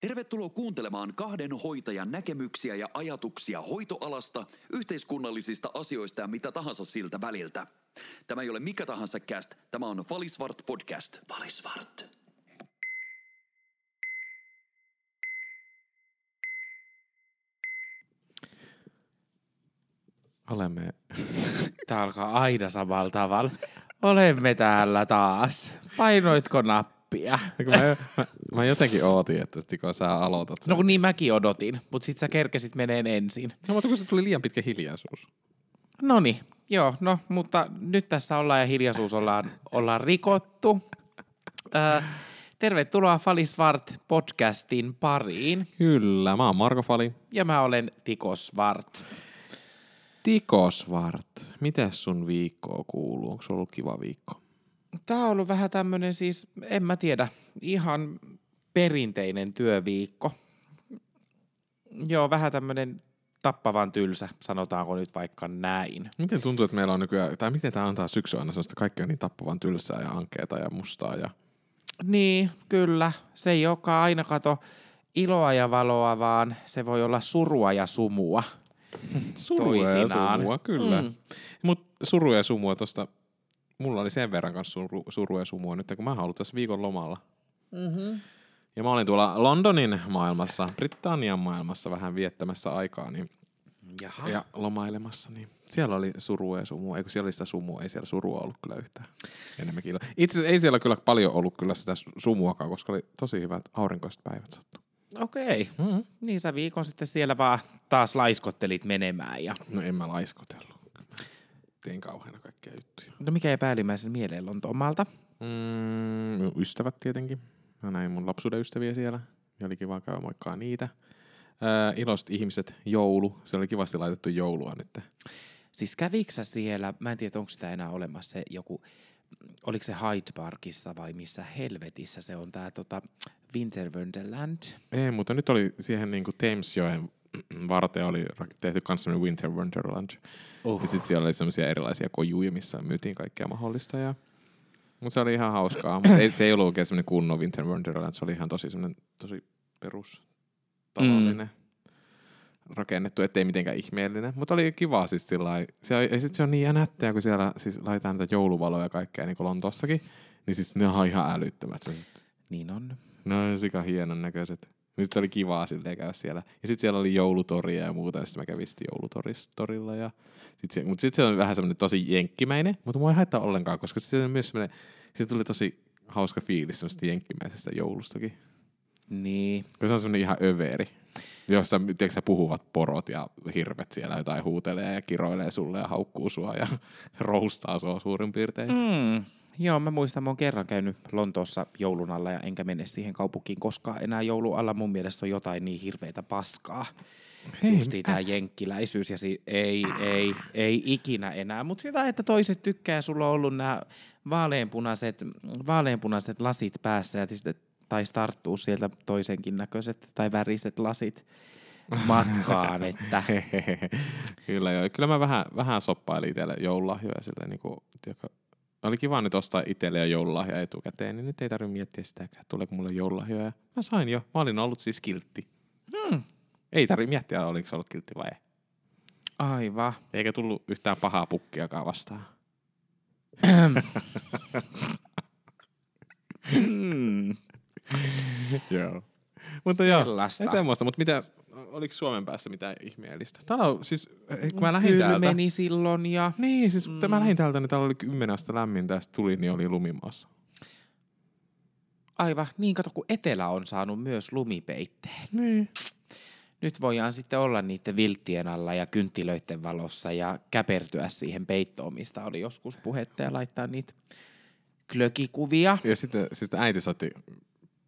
Tervetuloa kuuntelemaan kahden hoitajan näkemyksiä ja ajatuksia hoitoalasta, yhteiskunnallisista asioista ja mitä tahansa siltä väliltä. Tämä ei ole mikä tahansa cast, tämä on Valisvart podcast. Valisvart. Olemme, Tää alkaa aina samalla tavalla. Olemme täällä taas. Painoitko nappia? Kun mä, mä, mä, jotenkin ootin, että Tiko sä aloitat. No kun niin mäkin odotin, mutta sit sä kerkesit meneen ensin. no mutta kun se tuli liian pitkä hiljaisuus. Noni, joo, no mutta nyt tässä ollaan ja hiljaisuus ollaan, ollaan rikottu. Äh, tervetuloa Falisvart podcastin pariin Kyllä, mä oon Marko Fali. ja mä olen Tiko Svart. Tiko Svart, mites sun viikkoa kuuluu? Onko se ollut kiva viikko? Tää on ollut vähän tämmönen siis, en mä tiedä, ihan perinteinen työviikko. Joo, vähän tämmönen tappavan tylsä, sanotaanko nyt vaikka näin. Miten tuntuu, että meillä on nykyään, tai miten tää antaa syksy aina sellaista kaikkea niin tappavan tylsää ja ankeeta ja mustaa ja Niin, kyllä. Se ei olekaan aina kato iloa ja valoa, vaan se voi olla surua ja sumua. surua ja sumua, kyllä. Mm. Mutta surua ja sumua tosta, mulla oli sen verran kanssa suru, surua ja sumua nyt, kun mä oon ollut tässä viikon lomalla. Mm-hmm. Ja mä olin tuolla Londonin maailmassa, Britannian maailmassa vähän viettämässä aikaa niin, Jaha. ja lomailemassa. Niin siellä oli surua ja sumua, eikö siellä oli sitä sumua, ei siellä surua ollut kyllä yhtään enemmänkin. ilo- Itse asiassa ei siellä kyllä paljon ollut kyllä sitä su- sumuakaan, koska oli tosi hyvät aurinkoiset päivät sattu. Okei. Mm-hmm. Niin sä viikon sitten siellä vaan taas laiskottelit menemään. Ja... No en mä laiskotellut. Tein kauheana kaikkia juttuja. No mikä ei päällimmäisen mieleen Lontoomalta? Mm, minun ystävät tietenkin. Mä näin mun lapsuuden ystäviä siellä. Ja oli kiva käydä moikkaa niitä. Ää, iloiset ihmiset, joulu. Se oli kivasti laitettu joulua nyt. Siis kävikö sä siellä, mä en tiedä onko sitä enää olemassa se joku, oliko se Hyde Parkissa vai missä helvetissä se on tää tota Winter Wonderland? Ei, mutta nyt oli siihen niinku Thamesjoen varten oli tehty semmoinen Winter Wonderland. Uh. Ja sitten siellä oli semmoisia erilaisia kojuja, missä myytiin kaikkea mahdollista. Ja... Mutta se oli ihan hauskaa. Mutta ei, se ei ollut oikein semmoinen kunnon Winter Wonderland. Se oli ihan tosi semmoinen tosi perus tavallinen. Mm. rakennettu, ettei mitenkään ihmeellinen. Mutta oli kiva siis sillä Ja sitten se on niin nättiä, kun siellä siis laitetaan niitä jouluvaloja ja kaikkea niin kuin Lontossakin. Niin siis ne on ihan älyttömät. Se on sit- Niin on. Ne on sika hienon näköiset. Sitten se oli kivaa silleen käydä siellä. Ja sitten siellä oli joulutoria ja muuta, ja sitten mä kävin sitten joulutorilla. Ja sit se, mutta sitten se on vähän semmoinen tosi jenkkimäinen, mutta mua ei haittaa ollenkaan, koska se on myös semmoinen, siitä tuli tosi hauska fiilis semmoista jenkkimäisestä joulustakin. Niin. Kun se on semmoinen ihan överi, jossa tiedätkö, puhuvat porot ja hirvet siellä jotain huutelee ja kiroilee sulle ja haukkuu sua ja roustaa sua suurin piirtein. Mm. Joo, mä muistan, mä oon kerran käynyt Lontoossa joulun alla ja enkä mene siihen kaupunkiin koskaan enää joulun alla. Mun mielestä on jotain niin hirveitä paskaa. Hei, Justiin tää jenkkiläisyys ja si- ei, ei, ei ikinä enää. Mutta hyvä, että toiset tykkää. Sulla on ollut nämä vaaleanpunaiset, vaaleanpunaiset lasit päässä ja sitten taisi tarttua sieltä toisenkin näköiset tai väriset lasit matkaan. että kyllä joo. Kyllä mä vähän, vähän soppailin itselle joululahjoja silleen niin kuin, tiedätkö, oli kiva nyt ostaa itselle jo joululahja etukäteen, niin nyt ei tarvitse miettiä sitäkään, tuleeko mulle joululahjoja. Mä sain jo. Mä olin ollut siis kiltti. hmm, Ei tarvitse miettiä, oliko se ollut kiltti vai ei. aivan. Eikä tullut yhtään pahaa pukkiakaan vastaan. Mm. joo. Mutta joo, Sellaista. ei semmoista. Mutta mitä, oliko Suomen päässä mitään ihmeellistä? Täällä on siis, eh, kun mä lähdin Kyllä täältä. meni silloin ja Niin, siis mm. Mm. mä lähdin täältä, niin täällä oli kymmenen astetta lämmintä ja sitten tuli, niin oli lumimaassa. aivan niin kato, kun etelä on saanut myös lumipeitteen. Niin. Nyt voidaan sitten olla niiden vilttien alla ja kynttilöiden valossa ja käpertyä siihen peittoon, mistä oli joskus puhetta ja laittaa niitä klökikuvia. Ja sitten, sitten äiti soitti,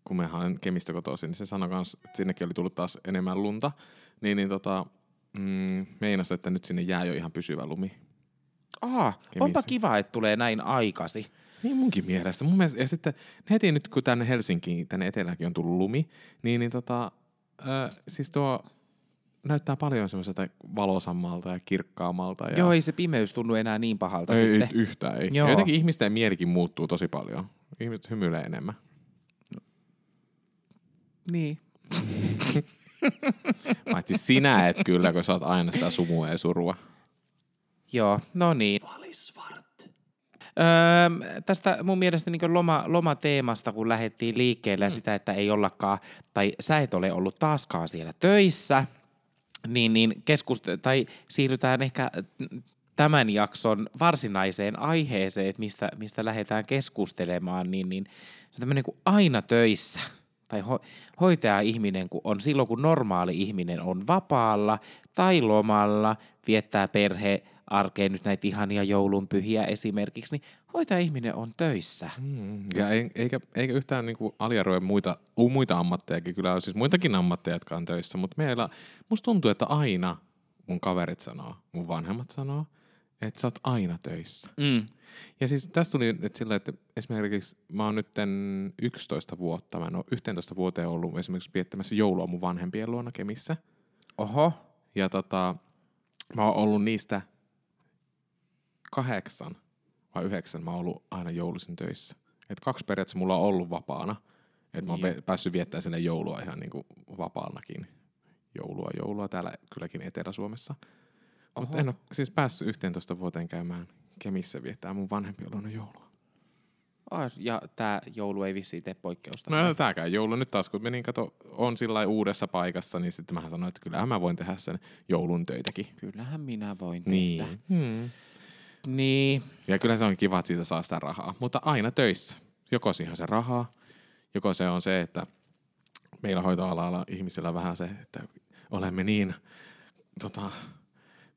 kun me olen Kemistä kotoisin, niin se sanoi kans, että sinnekin oli tullut taas enemmän lunta. Niin, niin tota, mm, meinasi, että nyt sinne jää jo ihan pysyvä lumi. Aha, Kemissä. onpa kiva, että tulee näin aikasi. Niin munkin mielestä. Mun mielestä. Ja sitten heti nyt, kun tänne Helsinkiin, tänne eteläänkin on tullut lumi, niin, niin tota, ö, siis tuo näyttää paljon semmoiselta valosammalta ja kirkkaammalta. Ja Joo, ei se pimeys tunnu enää niin pahalta ei, sitten. ei, yhtään ei. Joo. Ja jotenkin ihmisten mielikin muuttuu tosi paljon. Ihmiset hymyilee enemmän. Niin, Paitsi sinä et kyllä, kun sä oot aina sitä sumua ja surua. Joo, no niin. Valisvart. Öö, tästä mun mielestä niin loma, lomateemasta, kun lähdettiin liikkeelle ja sitä, että ei ollakaan, tai sä et ole ollut taaskaan siellä töissä, niin, niin keskust- tai siirrytään ehkä tämän jakson varsinaiseen aiheeseen, että mistä, mistä lähdetään keskustelemaan, niin, niin se on tämmöinen kuin aina töissä tai ho- hoitaja-ihminen, kun on silloin, kun normaali ihminen on vapaalla tai lomalla, viettää perhe arkeen nyt näitä ihania joulunpyhiä esimerkiksi, niin hoitaja-ihminen on töissä. Mm. Ja ei- eikä, eikä yhtään niinku aliarvoja muita, muita ammattejakin. Kyllä on siis muitakin ammatteja, jotka on töissä, mutta meillä, musta tuntuu, että aina mun kaverit sanoo, mun vanhemmat sanoo, että sä oot aina töissä. Mm. Ja siis tästä tuli että sillä, että esimerkiksi mä oon nyt 11 vuotta, mä en ole 11 vuoteen ollut esimerkiksi viettämässä joulua mun vanhempien luona Kemissä. Oho, Ja tota, mä oon ollut niistä kahdeksan vai yhdeksän, mä oon ollut aina joulusin töissä. Et kaksi periaatteessa mulla on ollut vapaana. Että mä oon Niin. päässyt viettämään sinne joulua ihan niinku vapaanakin. Joulua, joulua täällä kylläkin Etelä-Suomessa. Mutta en ole siis päässyt 11 vuoteen käymään Kemissä viettää mun vanhempien luona joulua. Ah, ja tämä joulu ei vissiin tee poikkeusta. No ei tääkään joulu. Nyt taas kun menin kato, on sillä uudessa paikassa, niin sitten mä sanoin, että kyllä mä voin tehdä sen joulun töitäkin. Kyllähän minä voin Niin. tehdä. Hmm. Niin. Ja kyllä se on kiva, että siitä saa sitä rahaa, mutta aina töissä. Joko siihen on se rahaa, joko se on se, että meillä hoitoalalla ihmisillä vähän se, että olemme niin, tota,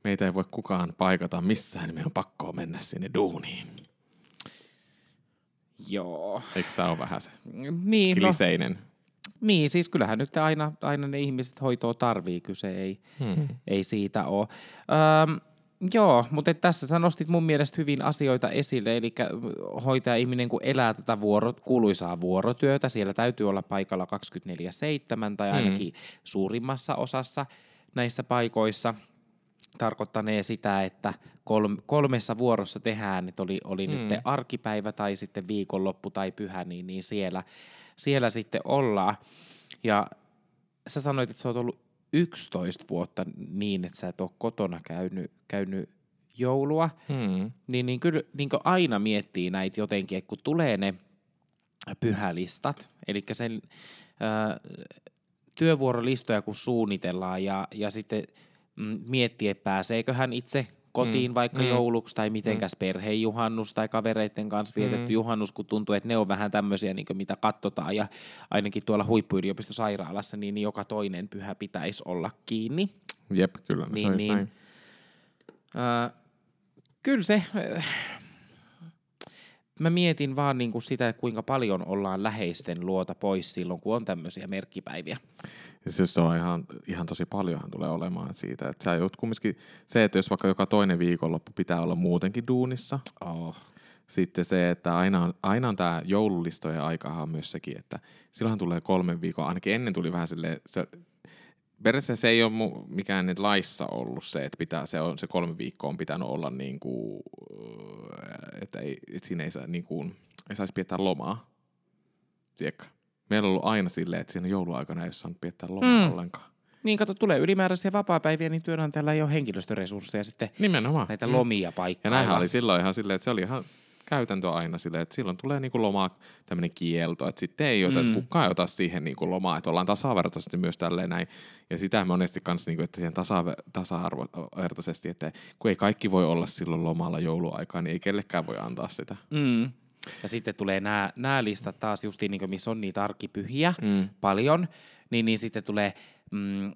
meitä ei voi kukaan paikata missään, niin meidän on pakko mennä sinne duuniin. Joo. Eikö tämä ole vähän se Niin, no, kliseinen? niin, siis kyllähän nyt aina, aina ne ihmiset hoitoa tarvii, kyse ei, Hmm. ei siitä ole. Öm, joo, mutta tässä sä nostit mun mielestä hyvin asioita esille, eli hoitaja-ihminen kun elää tätä vuoro, kuuluisaa vuorotyötä, siellä täytyy olla paikalla 24-7 tai Mm. ainakin suurimmassa osassa näissä paikoissa tarkoittanee sitä, että kolm, kolmessa vuorossa tehdään, että oli, oli mm. Mm. nyt arkipäivä tai sitten viikonloppu tai pyhä, niin, niin siellä, siellä sitten ollaan. Ja sä sanoit, että sä oot ollut 11 vuotta niin, että sä et ole kotona käynyt, käynyt joulua, Hmm. niin, niin kyllä niin aina miettii näitä jotenkin, että kun tulee ne pyhälistat, eli sen ää, työvuorolistoja kun suunnitellaan ja, ja sitten mm, miettii, että pääseekö hän itse kotiin Mm, vaikka mm, jouluksi tai mitenkäs perhejuhannus tai kavereiden kanssa vietetty Mm. juhannus, kun tuntuu, että ne on vähän tämmöisiä, niin mitä katsotaan ja ainakin tuolla huippuyliopistosairaalassa, niin joka toinen pyhä pitäisi olla kiinni. Jep, kyllä. Niin, Niin, se olisi niin. näin. Ää, kyllä se, äh, mä mietin vaan niin kuin sitä, kuinka paljon ollaan läheisten luota pois silloin, kun on tämmöisiä merkkipäiviä. Siis se on ihan, ihan tosi paljonhan tulee olemaan siitä, että sä joudut kumminkin, se, että jos vaikka joka toinen viikonloppu pitää olla muutenkin duunissa, Oh. sitten se, että aina on, aina on tämä joululistojen aikahan myös sekin, että silloinhan tulee kolmen viikon, ainakin ennen tuli vähän silleen, se, periaatteessa se ei ole mu- mikään nyt laissa ollut se, että pitää, se, on, se kolme viikkoa on pitänyt olla niin kuin, että, ei, että siinä ei, saa, niin kuin, ei saisi piettää lomaa. Tiedätkö? Meillä on ollut aina silleen, että siinä jouluaikana ei ole saanut piettää lomaa Mm. ollenkaan. Niin, kato, tulee ylimääräisiä vapaapäiviä, niin työnantajalla ei ole henkilöstöresursseja sitten Nimenomaan. näitä Mm. lomia Ja paikkailla. näinhän oli silloin ihan silleen, että se oli ihan käytäntö aina silleen, että silloin tulee niinku lomaa tämmöinen kielto, että sitten ei ota, Mm. kukaan ei ota siihen niinku lomaa, että ollaan tasavertaisesti myös tälleen näin. Ja sitä monesti kanssa, niinku, että siihen tasa, tasa-arvovertaisesti, että kun ei kaikki voi olla silloin lomalla jouluaikaa, niin ei kellekään voi antaa sitä. Mm. Ja sitten tulee nämä, nämä listat taas justiin, niin missä on niitä arkipyhiä Mm. paljon, niin, niin sitten tulee... Mm,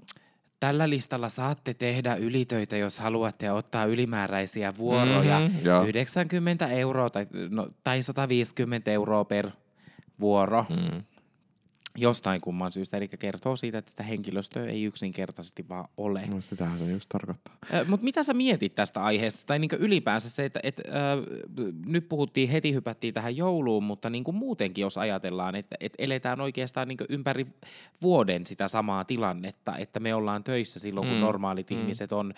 Tällä listalla saatte tehdä ylitöitä, jos haluatte ottaa ylimääräisiä vuoroja. Mhm, joo. 90 euroa tai, no, tai 150 euroa per vuoro Mm. Jostain kumman syystä. Eli kertoo siitä, että sitä henkilöstöä ei yksinkertaisesti vaan ole. No sitähän se just tarkoittaa. Mutta mitä sä mietit tästä aiheesta? Tai niin ylipäänsä se, että et, äh, nyt puhuttiin, heti hypättiin tähän jouluun, mutta niin muutenkin jos ajatellaan, että et eletään oikeastaan niin ympäri vuoden sitä samaa tilannetta, että me ollaan töissä silloin, kun Mm, normaalit mm. ihmiset on,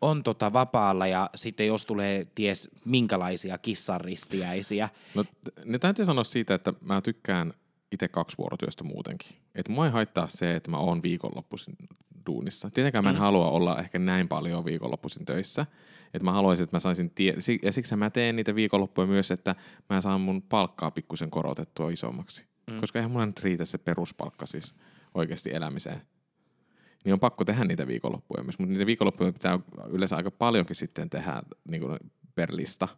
on tota vapaalla ja sitten jos tulee ties minkälaisia kissanristiäisiä. No, ne täytyy sanoa siitä, että mä tykkään itse kaksi vuorotyöstä muutenkin. Että mua ei haittaa se, että mä oon viikonloppuisin duunissa. Tietenkään mä en Mm. halua olla ehkä näin paljon viikonloppuisin töissä. Että mä haluaisin, että mä saisin, tie- ja siksi mä teen niitä viikonloppuja myös, että mä saan mun palkkaa pikkusen korotettua isommaksi. Mm. Mm. Koska eihän mulla nyt riitä se peruspalkka siis oikeasti elämiseen. Niin on pakko tehdä niitä viikonloppuja myös, mutta niitä viikonloppuja pitää yleensä aika paljonkin sitten tehdä niin kuin per lista.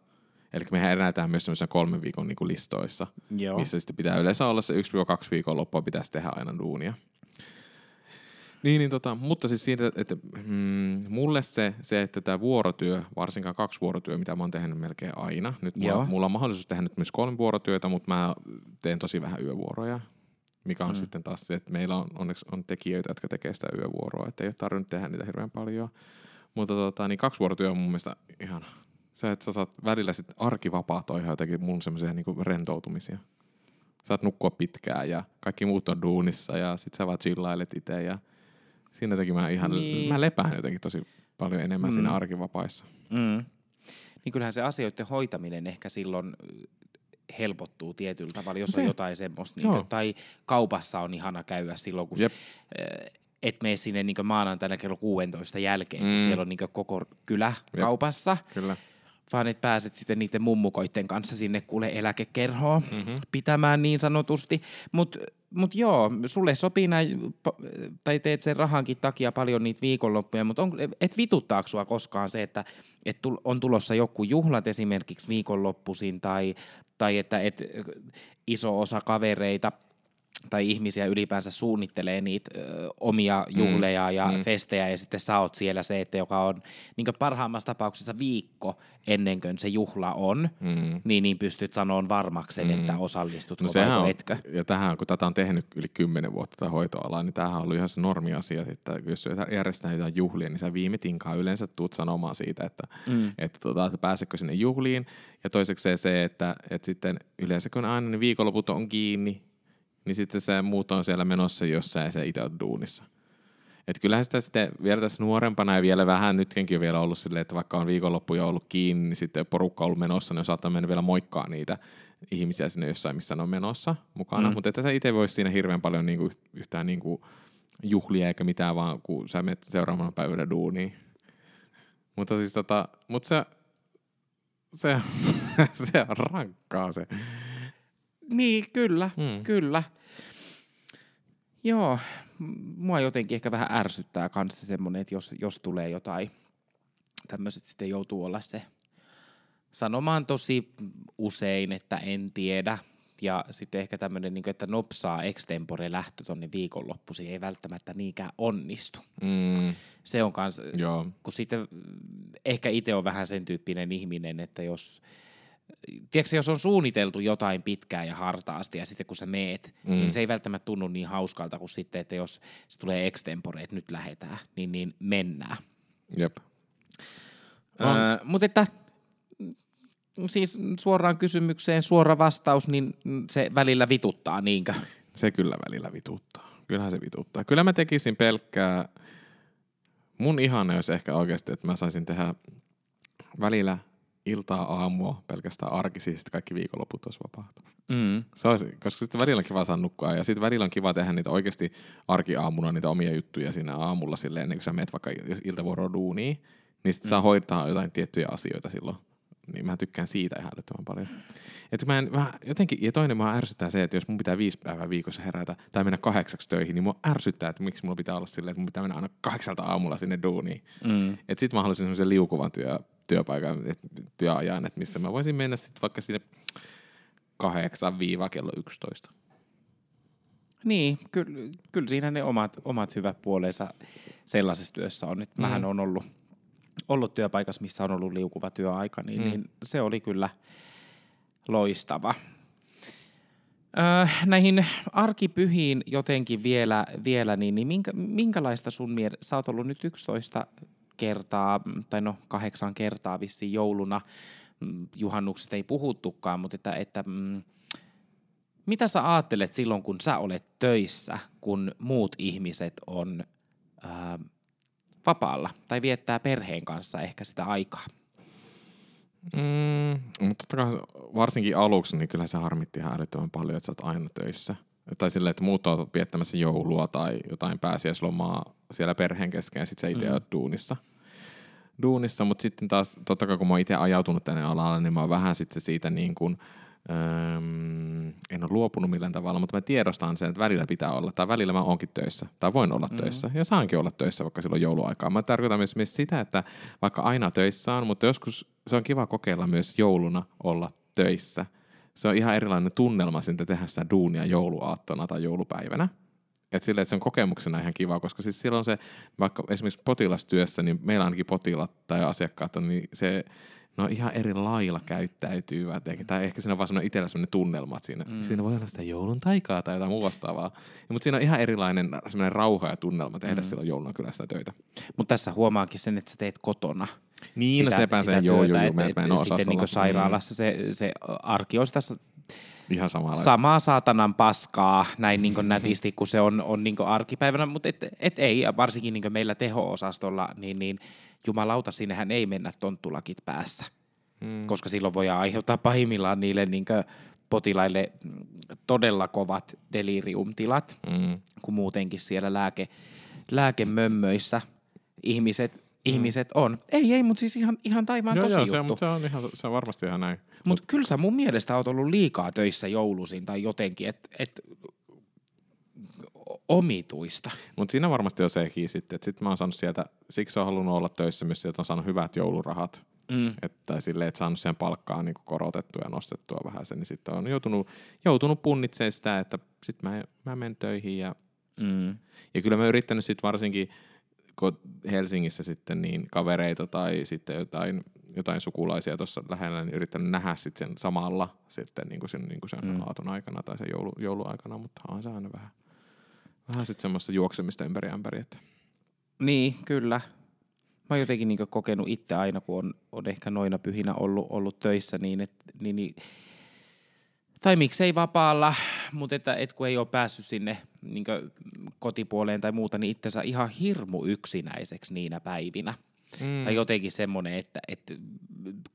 Eli mehän erätään myös semmoisen kolmen viikon niin kuin listoissa, Joo. missä sitten pitää yleensä olla se 1-2 viikonloppua pitäisi tehdä aina duunia. Niin, niin tota, mutta siis siitä, että mm, mulle se, se, että tämä vuorotyö, varsinkaan kaksi vuorotyö, mitä mä oon tehnyt melkein aina. Nyt mulla, Joo. mulla on mahdollisuus tehdä nyt myös kolme vuorotyötä, mutta mä teen tosi vähän yövuoroja. Mikä on mm. sitten taas se, että meillä on onneksi on tekijöitä, jotka tekee sitä yövuoroa, että ei ole tarvinnut tehdä niitä hirveän paljon. Mutta tota, niin kaksi vuorotyö on mun mielestä ihan se, että sä saat välillä sit arkivapaat on ihan jotenkin mun semmoisia niinku rentoutumisia. Saat nukkua pitkään ja kaikki muut on duunissa ja sit sä vaan chillailet itse ja siinä jotenkin mä ihan, Niin. niin. mä lepään jotenkin tosi paljon enemmän Mm. siinä arkivapaissa. Mm. Niin kyllähän se asioiden hoitaminen ehkä silloin ö, helpottuu tietyllä tavalla, jos Se. on jotain semmoista. Niin tai kaupassa on ihana käydä silloin, kun Jep. ö, et mene sinne niin maanantaina kello 16 jälkeen, mm. kun Mm. siellä on niin koko kylä Jep. kaupassa, Kyllä. Vaan että pääset sitten niiden mummukoitten kanssa sinne kuule eläkekerhoon Mm-hmm. pitämään niin sanotusti. Mutta mut joo, sulle sopii näin, tai teet sen rahankin takia paljon niitä viikonloppuja, mutta et vituttaako sua koskaan se, että et tul, on tulossa joku juhlat esimerkiksi viikonloppuisin, tai, tai että et, iso osa kavereita tai ihmisiä ylipäänsä suunnittelee niitä ö, omia juhleja mm, ja mm. mm. festejä, ja sitten sä oot siellä se, että joka on niin parhaimmassa tapauksessa viikko ennen kuin se juhla on, Mm. niin, niin pystyt sanomaan varmaksen, mm. Mm. että osallistutko No vai on, etkö. ja tähän, kun tätä on tehnyt yli kymmenen vuotta tätä hoitoalaa, niin tämähän on ollut ihan se normiasia, että jos järjestetään jotain juhlia, niin sä viime tinkaan yleensä tuut sanomaan siitä, että, Mm. että, tota, että pääsekö sinne juhliin. Ja toiseksi se, se että, että sitten yleensä kun aina ne viikonloput on kiinni, niin sitten se muut on siellä menossa jossain ja se itse on duunissa. Et kyllähän sitä sitten vielä tässä nuorempana ja vielä vähän nytkin on vielä ollut silleen, että vaikka on viikonloppu jo ollut kiinni, niin sitten porukka on ollut menossa, niin saattaa mennä vielä moikkaa niitä ihmisiä sinne jossain, missä ne on menossa mukana. Mm. Mutta että sä itse voisi siinä hirveän paljon niinku, yhtään niinku juhlia eikä mitään, vaan kun sä menet seuraavana päivänä duuniin. Mutta siis tota, mutta se, se, se on rankkaa se. Niin, kyllä, Mm. kyllä. Joo, mua jotenkin ehkä vähän ärsyttää kanssa semmoinen, että jos, jos tulee jotain, tämmöiset sitten joutuu olla se sanomaan tosi usein, että en tiedä. Ja sitten ehkä tämmöinen, niin että nopsaa extempore lähtö tonne viikonloppuisin ei välttämättä niinkään onnistu. Mm, Se on kans, joo. kun sitten ehkä itse on vähän sen tyyppinen ihminen, että jos, tiedätkö, jos on suunniteltu jotain pitkään ja hartaasti ja sitten kun sä meet, mm. Mm. niin se ei välttämättä tunnu niin hauskalta kuin sitten, että jos se tulee extempore, että nyt lähdetään, niin, niin mennään. Jep. Öö, mutta että mm, siis suoraan kysymykseen suora vastaus, niin se välillä vituttaa, niinkö? Se kyllä välillä vituttaa. Kyllähän se vituttaa. Kyllä mä tekisin pelkkää, mun ihanne olisi ehkä oikeasti, että mä saisin tehdä välillä iltaa, aamua, pelkästään arki, siis sitten kaikki viikonloput olisi vapaata. Mm. Se olisi, koska sitten välillä on kiva saada nukkua ja sitten välillä on kiva tehdä niitä oikeasti arkiaamuna, niitä omia juttuja siinä aamulla silleen, ennen kuin sä meet vaikka iltavuoroon duuniin, niin sitten mm. saa hoitaa jotain tiettyjä asioita silloin. Niin mä tykkään siitä ihan älyttömän paljon. Et mä en, mä jotenkin, ja toinen mua ärsyttää se, että jos mun pitää viisi päivää viikossa herätä tai mennä kahdeksaksi töihin, niin mua ärsyttää, että miksi mulla pitää olla silleen, että mun pitää mennä aina kahdeksalta aamulla sinne duuniin. Mm. Et sit mä haluaisin semmoisen liukuvan työ, työpaikan, et, työajan, että missä mä voisin mennä sit vaikka sinne kahdeksan viiva kello 11. Niin, kyllä, kyllä siinä ne omat, omat hyvät puolensa sellaisessa työssä on. Nyt mähän Mm. on ollut, ollut työpaikassa, missä on ollut liukuva työaika, niin. Mm. niin se oli kyllä loistava. Öö, näihin arkipyhiin jotenkin vielä, vielä niin, niin minkä, minkälaista sun mielestä, sä oot ollut nyt 11 kertaa, mm, tai no kahdeksan kertaa vissiin jouluna, mm, juhannuksesta ei puhuttukaan, mutta että, että mm, mitä sä ajattelet silloin, kun sä olet töissä, kun muut ihmiset on ää, vapaalla tai viettää perheen kanssa ehkä sitä aikaa? Mm, mutta totta kai varsinkin aluksi, niin kyllä se harmitti ihan älyttömän paljon, että sä oot aina töissä. tai silleen, että muut on viettämässä joulua tai jotain pääsiäislomaa siellä perheen kesken ja sitten sä itse mm. oot duunissa. Duunissa, mutta sitten taas totta kai kun mä oon itse ajautunut tänne alalle, niin mä oon vähän sitten siitä niin kuin, Öm, en ole luopunut millään tavalla, mutta mä tiedostan sen, että välillä pitää olla, tai välillä mä oonkin töissä, tai voin olla mm-hmm. töissä, ja saankin olla töissä vaikka silloin jouluaikaa. Mä tarkoitan myös, myös sitä, että vaikka aina töissä on, mutta joskus se on kiva kokeilla myös jouluna olla töissä. Se on ihan erilainen tunnelma sitten tehdä sitä duunia jouluaattona tai joulupäivänä. Että sille, että se on kokemuksena ihan kiva, koska siis silloin se, vaikka esimerkiksi potilastyössä, niin meillä ainakin potilaat tai asiakkaat on, niin se no ihan eri lailla käyttäytyvät. Tai ehkä siinä on vaan semmoinen itsellä semmoinen tunnelma, että siinä, mm. siinä voi olla sitä joulun taikaa tai jotain muu vastaavaa. Mutta siinä on ihan erilainen semmoinen rauha ja tunnelma tehdä mm. silloin jouluna kyllä sitä töitä. Mutta tässä huomaakin sen, että sä teet kotona. Niin, no sitä, no sepä sen, joo, joo, joo, mä en osaa Sitten niin sairaalassa se, se arki on tässä Ihan samaa saatanan paskaa näin niin nätisti kuin se on, on niin arkipäivänä, mutta et, et ei, varsinkin niin meillä teho-osastolla, niin, niin jumalauta, sinnehän ei mennä tonttulakit päässä, mm. koska silloin voi aiheuttaa pahimmillaan niille niin potilaille todella kovat deliriumtilat, mm. kun muutenkin siellä lääke, lääkemömmöissä ihmiset. Ihmiset on. Ei, ei, mutta siis ihan, ihan taivaan joo, tosi joo, juttu. Se, se, on ihan, se on varmasti ihan näin. Mutta Mut kyllä sä mun mielestä oot ollut liikaa töissä joulusin tai jotenkin, että et omituista. Mutta siinä varmasti on sekin sitten, että sitten mä oon saanut sieltä, siksi on halunnut olla töissä myös, että on saanut hyvät joulurahat. Mm. Että silleen, että saanut sen palkkaa niin korotettua ja nostettua vähän sen, niin sitten on joutunut, joutunut punnitsemaan sitä, että sitten mä, mä menen töihin ja, mm. ja kyllä mä yrittänyt sitten varsinkin, Helsingissä sitten niin kavereita tai sitten jotain, jotain sukulaisia tuossa lähellä, niin yrittänyt nähdä sitten sen samalla sitten niin kuin sen, niin kuin sen mm. aaton aikana tai sen joulu, jouluaikana, mutta on se aina vähän Vähän sitten semmoista juoksemista ympäri ämpäri. Että. Niin, kyllä. Mä oon jotenkin niinku kokenut itse aina, kun on, on ehkä noina pyhinä ollut, ollut töissä, niin, et, niin, niin tai miksei vapaalla, mutta että, et kun ei ole päässyt sinne niin kotipuoleen tai muuta, niin itsensä ihan hirmu yksinäiseksi niinä päivinä. Mm. Tai jotenkin semmoinen, että, että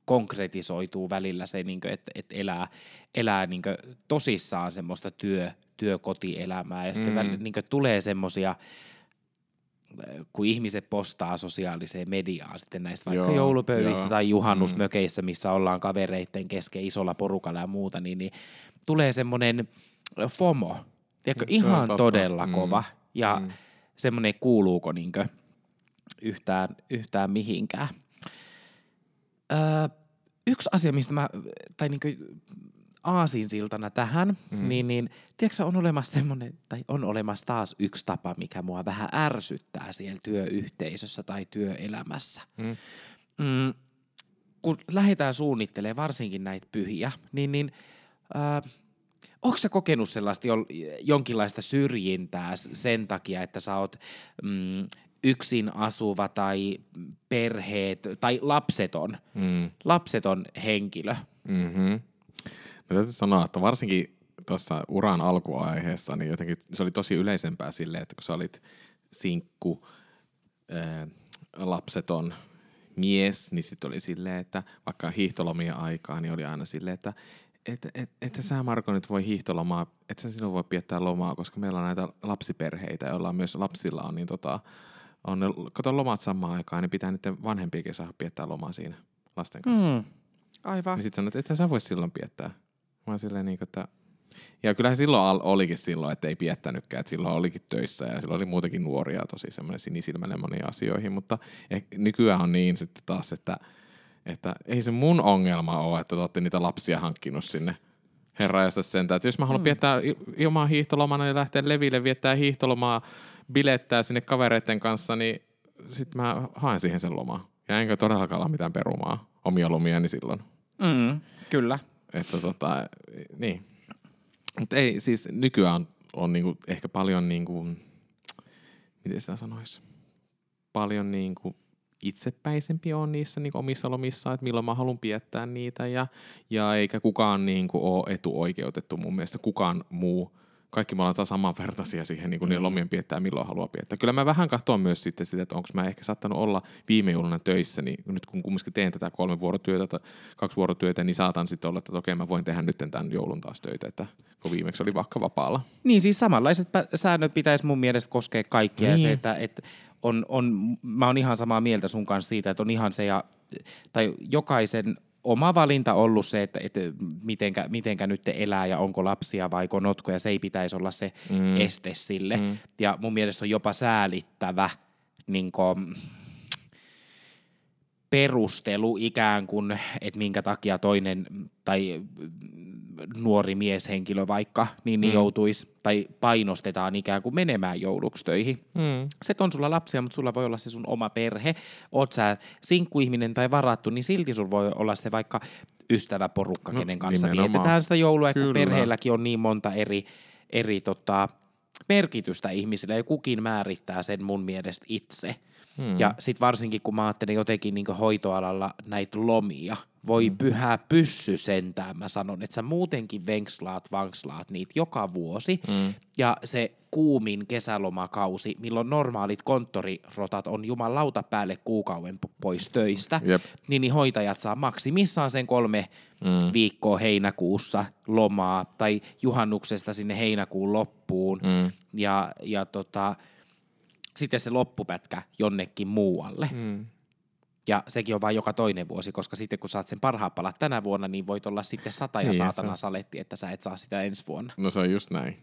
konkretisoituu välillä se, niin kuin, että, että elää, elää niin tosissaan semmoista työ, työkotielämää. Ja sitten mm. välillä, niin tulee semmoisia, kun ihmiset postaa sosiaaliseen mediaan sitten näistä vaikka joo, joulupöydistä joo. tai juhannusmökeissä, missä ollaan kavereitten kesken isolla porukalla ja muuta, niin, niin tulee semmoinen FOMO, tiedätkö, ihan todella mm. kova. Ja mm. semmoinen kuuluuko niinkö yhtään, yhtään mihinkään. Öö, yksi asia, mistä mä, tai niin aasinsiltana tähän, mm. niin, niin tiedätkö, on olemassa semmoinen, tai on olemassa taas yksi tapa, mikä mua vähän ärsyttää siellä työyhteisössä tai työelämässä. Mm. Mm, kun lähdetään suunnittelemaan varsinkin näitä pyhiä, niin, niin äh, onko sä kokenut sellaista jonkinlaista syrjintää sen takia, että sä oot mm, yksin asuva tai perheet tai lapseton, mm. lapseton henkilö? Mm-hmm. Mä täytyy sanoa, että varsinkin tuossa uran alkuaiheessa, niin jotenkin se oli tosi yleisempää silleen, että kun sä olit sinkku, ää, lapseton mies, niin sitten oli silleen, että vaikka hiihtolomia aikaa, niin oli aina silleen, että että et, et sä Marko nyt voi hiihtolomaa, että sä sinun voi piettää lomaa, koska meillä on näitä lapsiperheitä, joilla on myös lapsilla on, niin tota, on ne, kato lomat samaan aikaan, niin pitää niiden vanhempiakin saada piettää lomaa siinä lasten kanssa. Mm. Aivan. Niin sitten sanoit, että sä voisi silloin piettää. Mä silleen niin kuin, että... Ja kyllähän silloin olikin silloin, että ei piettänytkään, että silloin olikin töissä ja silloin oli muutenkin nuoria tosi semmoinen sinisilmäinen moniin asioihin, mutta nykyään on niin sitten taas, että, että ei se mun ongelma ole, että te olette niitä lapsia hankkinut sinne herra sen, että jos mä haluan mm. piettää ilman hiihtolomana ja lähteä leville viettää hiihtolomaa, bilettää sinne kavereiden kanssa, niin sitten mä haen siihen sen lomaa. Ja enkä todellakaan ole mitään perumaa omia lomiani silloin. Mm, kyllä. Että tota, niin. Mutta ei, siis nykyään on, on niinku ehkä paljon niinku, miten sitä sanoisi, paljon niinku itsepäisempi on niissä niinku omissa lomissa, että milloin mä haluan piettää niitä ja, ja eikä kukaan niinku ole etuoikeutettu mun mielestä, kukaan muu kaikki me ollaan samanvertaisia siihen niin kuin niiden lomien piettää milloin haluaa piettää. Kyllä mä vähän katson myös sitten sitä, että onko mä ehkä saattanut olla viime jouluna töissä, niin nyt kun kumminkin teen tätä kolme vuorotyötä tai kaksi vuorotyötä, niin saatan sitten olla, että okei mä voin tehdä nyt tämän joulun taas töitä, että kun viimeksi oli vaikka vapaalla. Niin siis samanlaiset säännöt pitäisi mun mielestä koskea kaikkia. Niin. Niin. Se, että, että on, on, mä oon ihan samaa mieltä sun kanssa siitä, että on ihan se ja, tai jokaisen oma valinta ollut se, että, että mitenkä, mitenkä nyt elää ja onko lapsia vai notko, ja se ei pitäisi olla se mm. este sille. Mm. Ja mun mielestä on jopa säälittävä niin kuin, perustelu ikään kuin, että minkä takia toinen tai nuori mieshenkilö vaikka, niin, niin Mm. joutuisi tai painostetaan ikään kuin menemään jouluksi töihin. Mm. Se, on sulla lapsia, mutta sulla voi olla se sun oma perhe. Oot sä sinkkuihminen tai varattu, niin silti sulla voi olla se vaikka ystäväporukka, No, kenen kanssa nimenomaan. vietetään sitä joulua, kun Kyllä. perheelläkin on niin monta eri, eri tota, merkitystä ihmisille, ja kukin määrittää sen mun mielestä itse. Mm. Ja sitten varsinkin, kun mä ajattelen jotenkin niin hoitoalalla näitä lomia, voi mm. pyhää pyssy sentään, mä sanon, että sä muutenkin venkslaat, vankslaat niitä joka vuosi, Mm. ja se kuumin kesälomakausi, milloin normaalit konttorirotat on jumalauta päälle kuukauden po- pois töistä, Jep. niin, niin hoitajat saa maksimissaan sen kolme Mm. viikkoa heinäkuussa lomaa, tai juhannuksesta sinne heinäkuun loppuun, Mm. ja, ja tota, sitten se loppupätkä jonnekin muualle. Mm. Ja sekin on vain joka toinen vuosi, koska sitten kun saat sen parhaat palat tänä vuonna, niin voit olla sitten sata ja Niin, saatana se- saletti, että sä et saa sitä ensi vuonna. No se on just näin.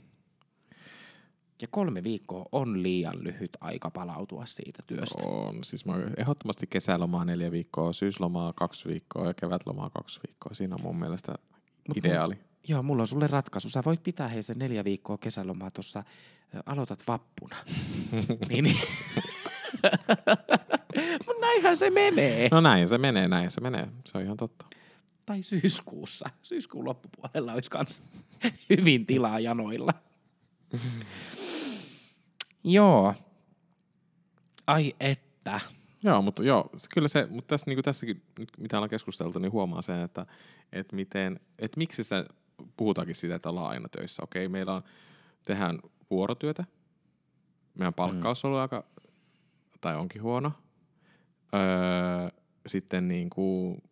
Ja kolme viikkoa on liian lyhyt aika palautua siitä työstä. On. Siis mä ehdottomasti kesälomaa neljä viikkoa, syyslomaa kaksi viikkoa ja kevätlomaa kaksi viikkoa. Siinä on mun mielestä Mut ideaali. Joo, mulla on sulle ratkaisu. Sä voit pitää hei sen neljä viikkoa kesälomaa tuossa, aloitat vappuna. niin, niin. Mut näinhän se menee. No näin se menee, näin se menee. Se on ihan totta. Tai syyskuussa. Syyskuun loppupuolella olisi kans hyvin tilaa janoilla. Joo. Ai että. Joo, mutta joo, kyllä se, mutta tässä, niin kuin tässäkin, mitä ollaan keskusteltu, niin huomaa sen, että, että, miten, että miksi sitä, puhutaankin siitä, että ollaan aina töissä. Okei, meillä on, tehdään vuorotyötä, meidän palkkaus on ollut aika, tai onkin huono. Öö, sitten niin kuin,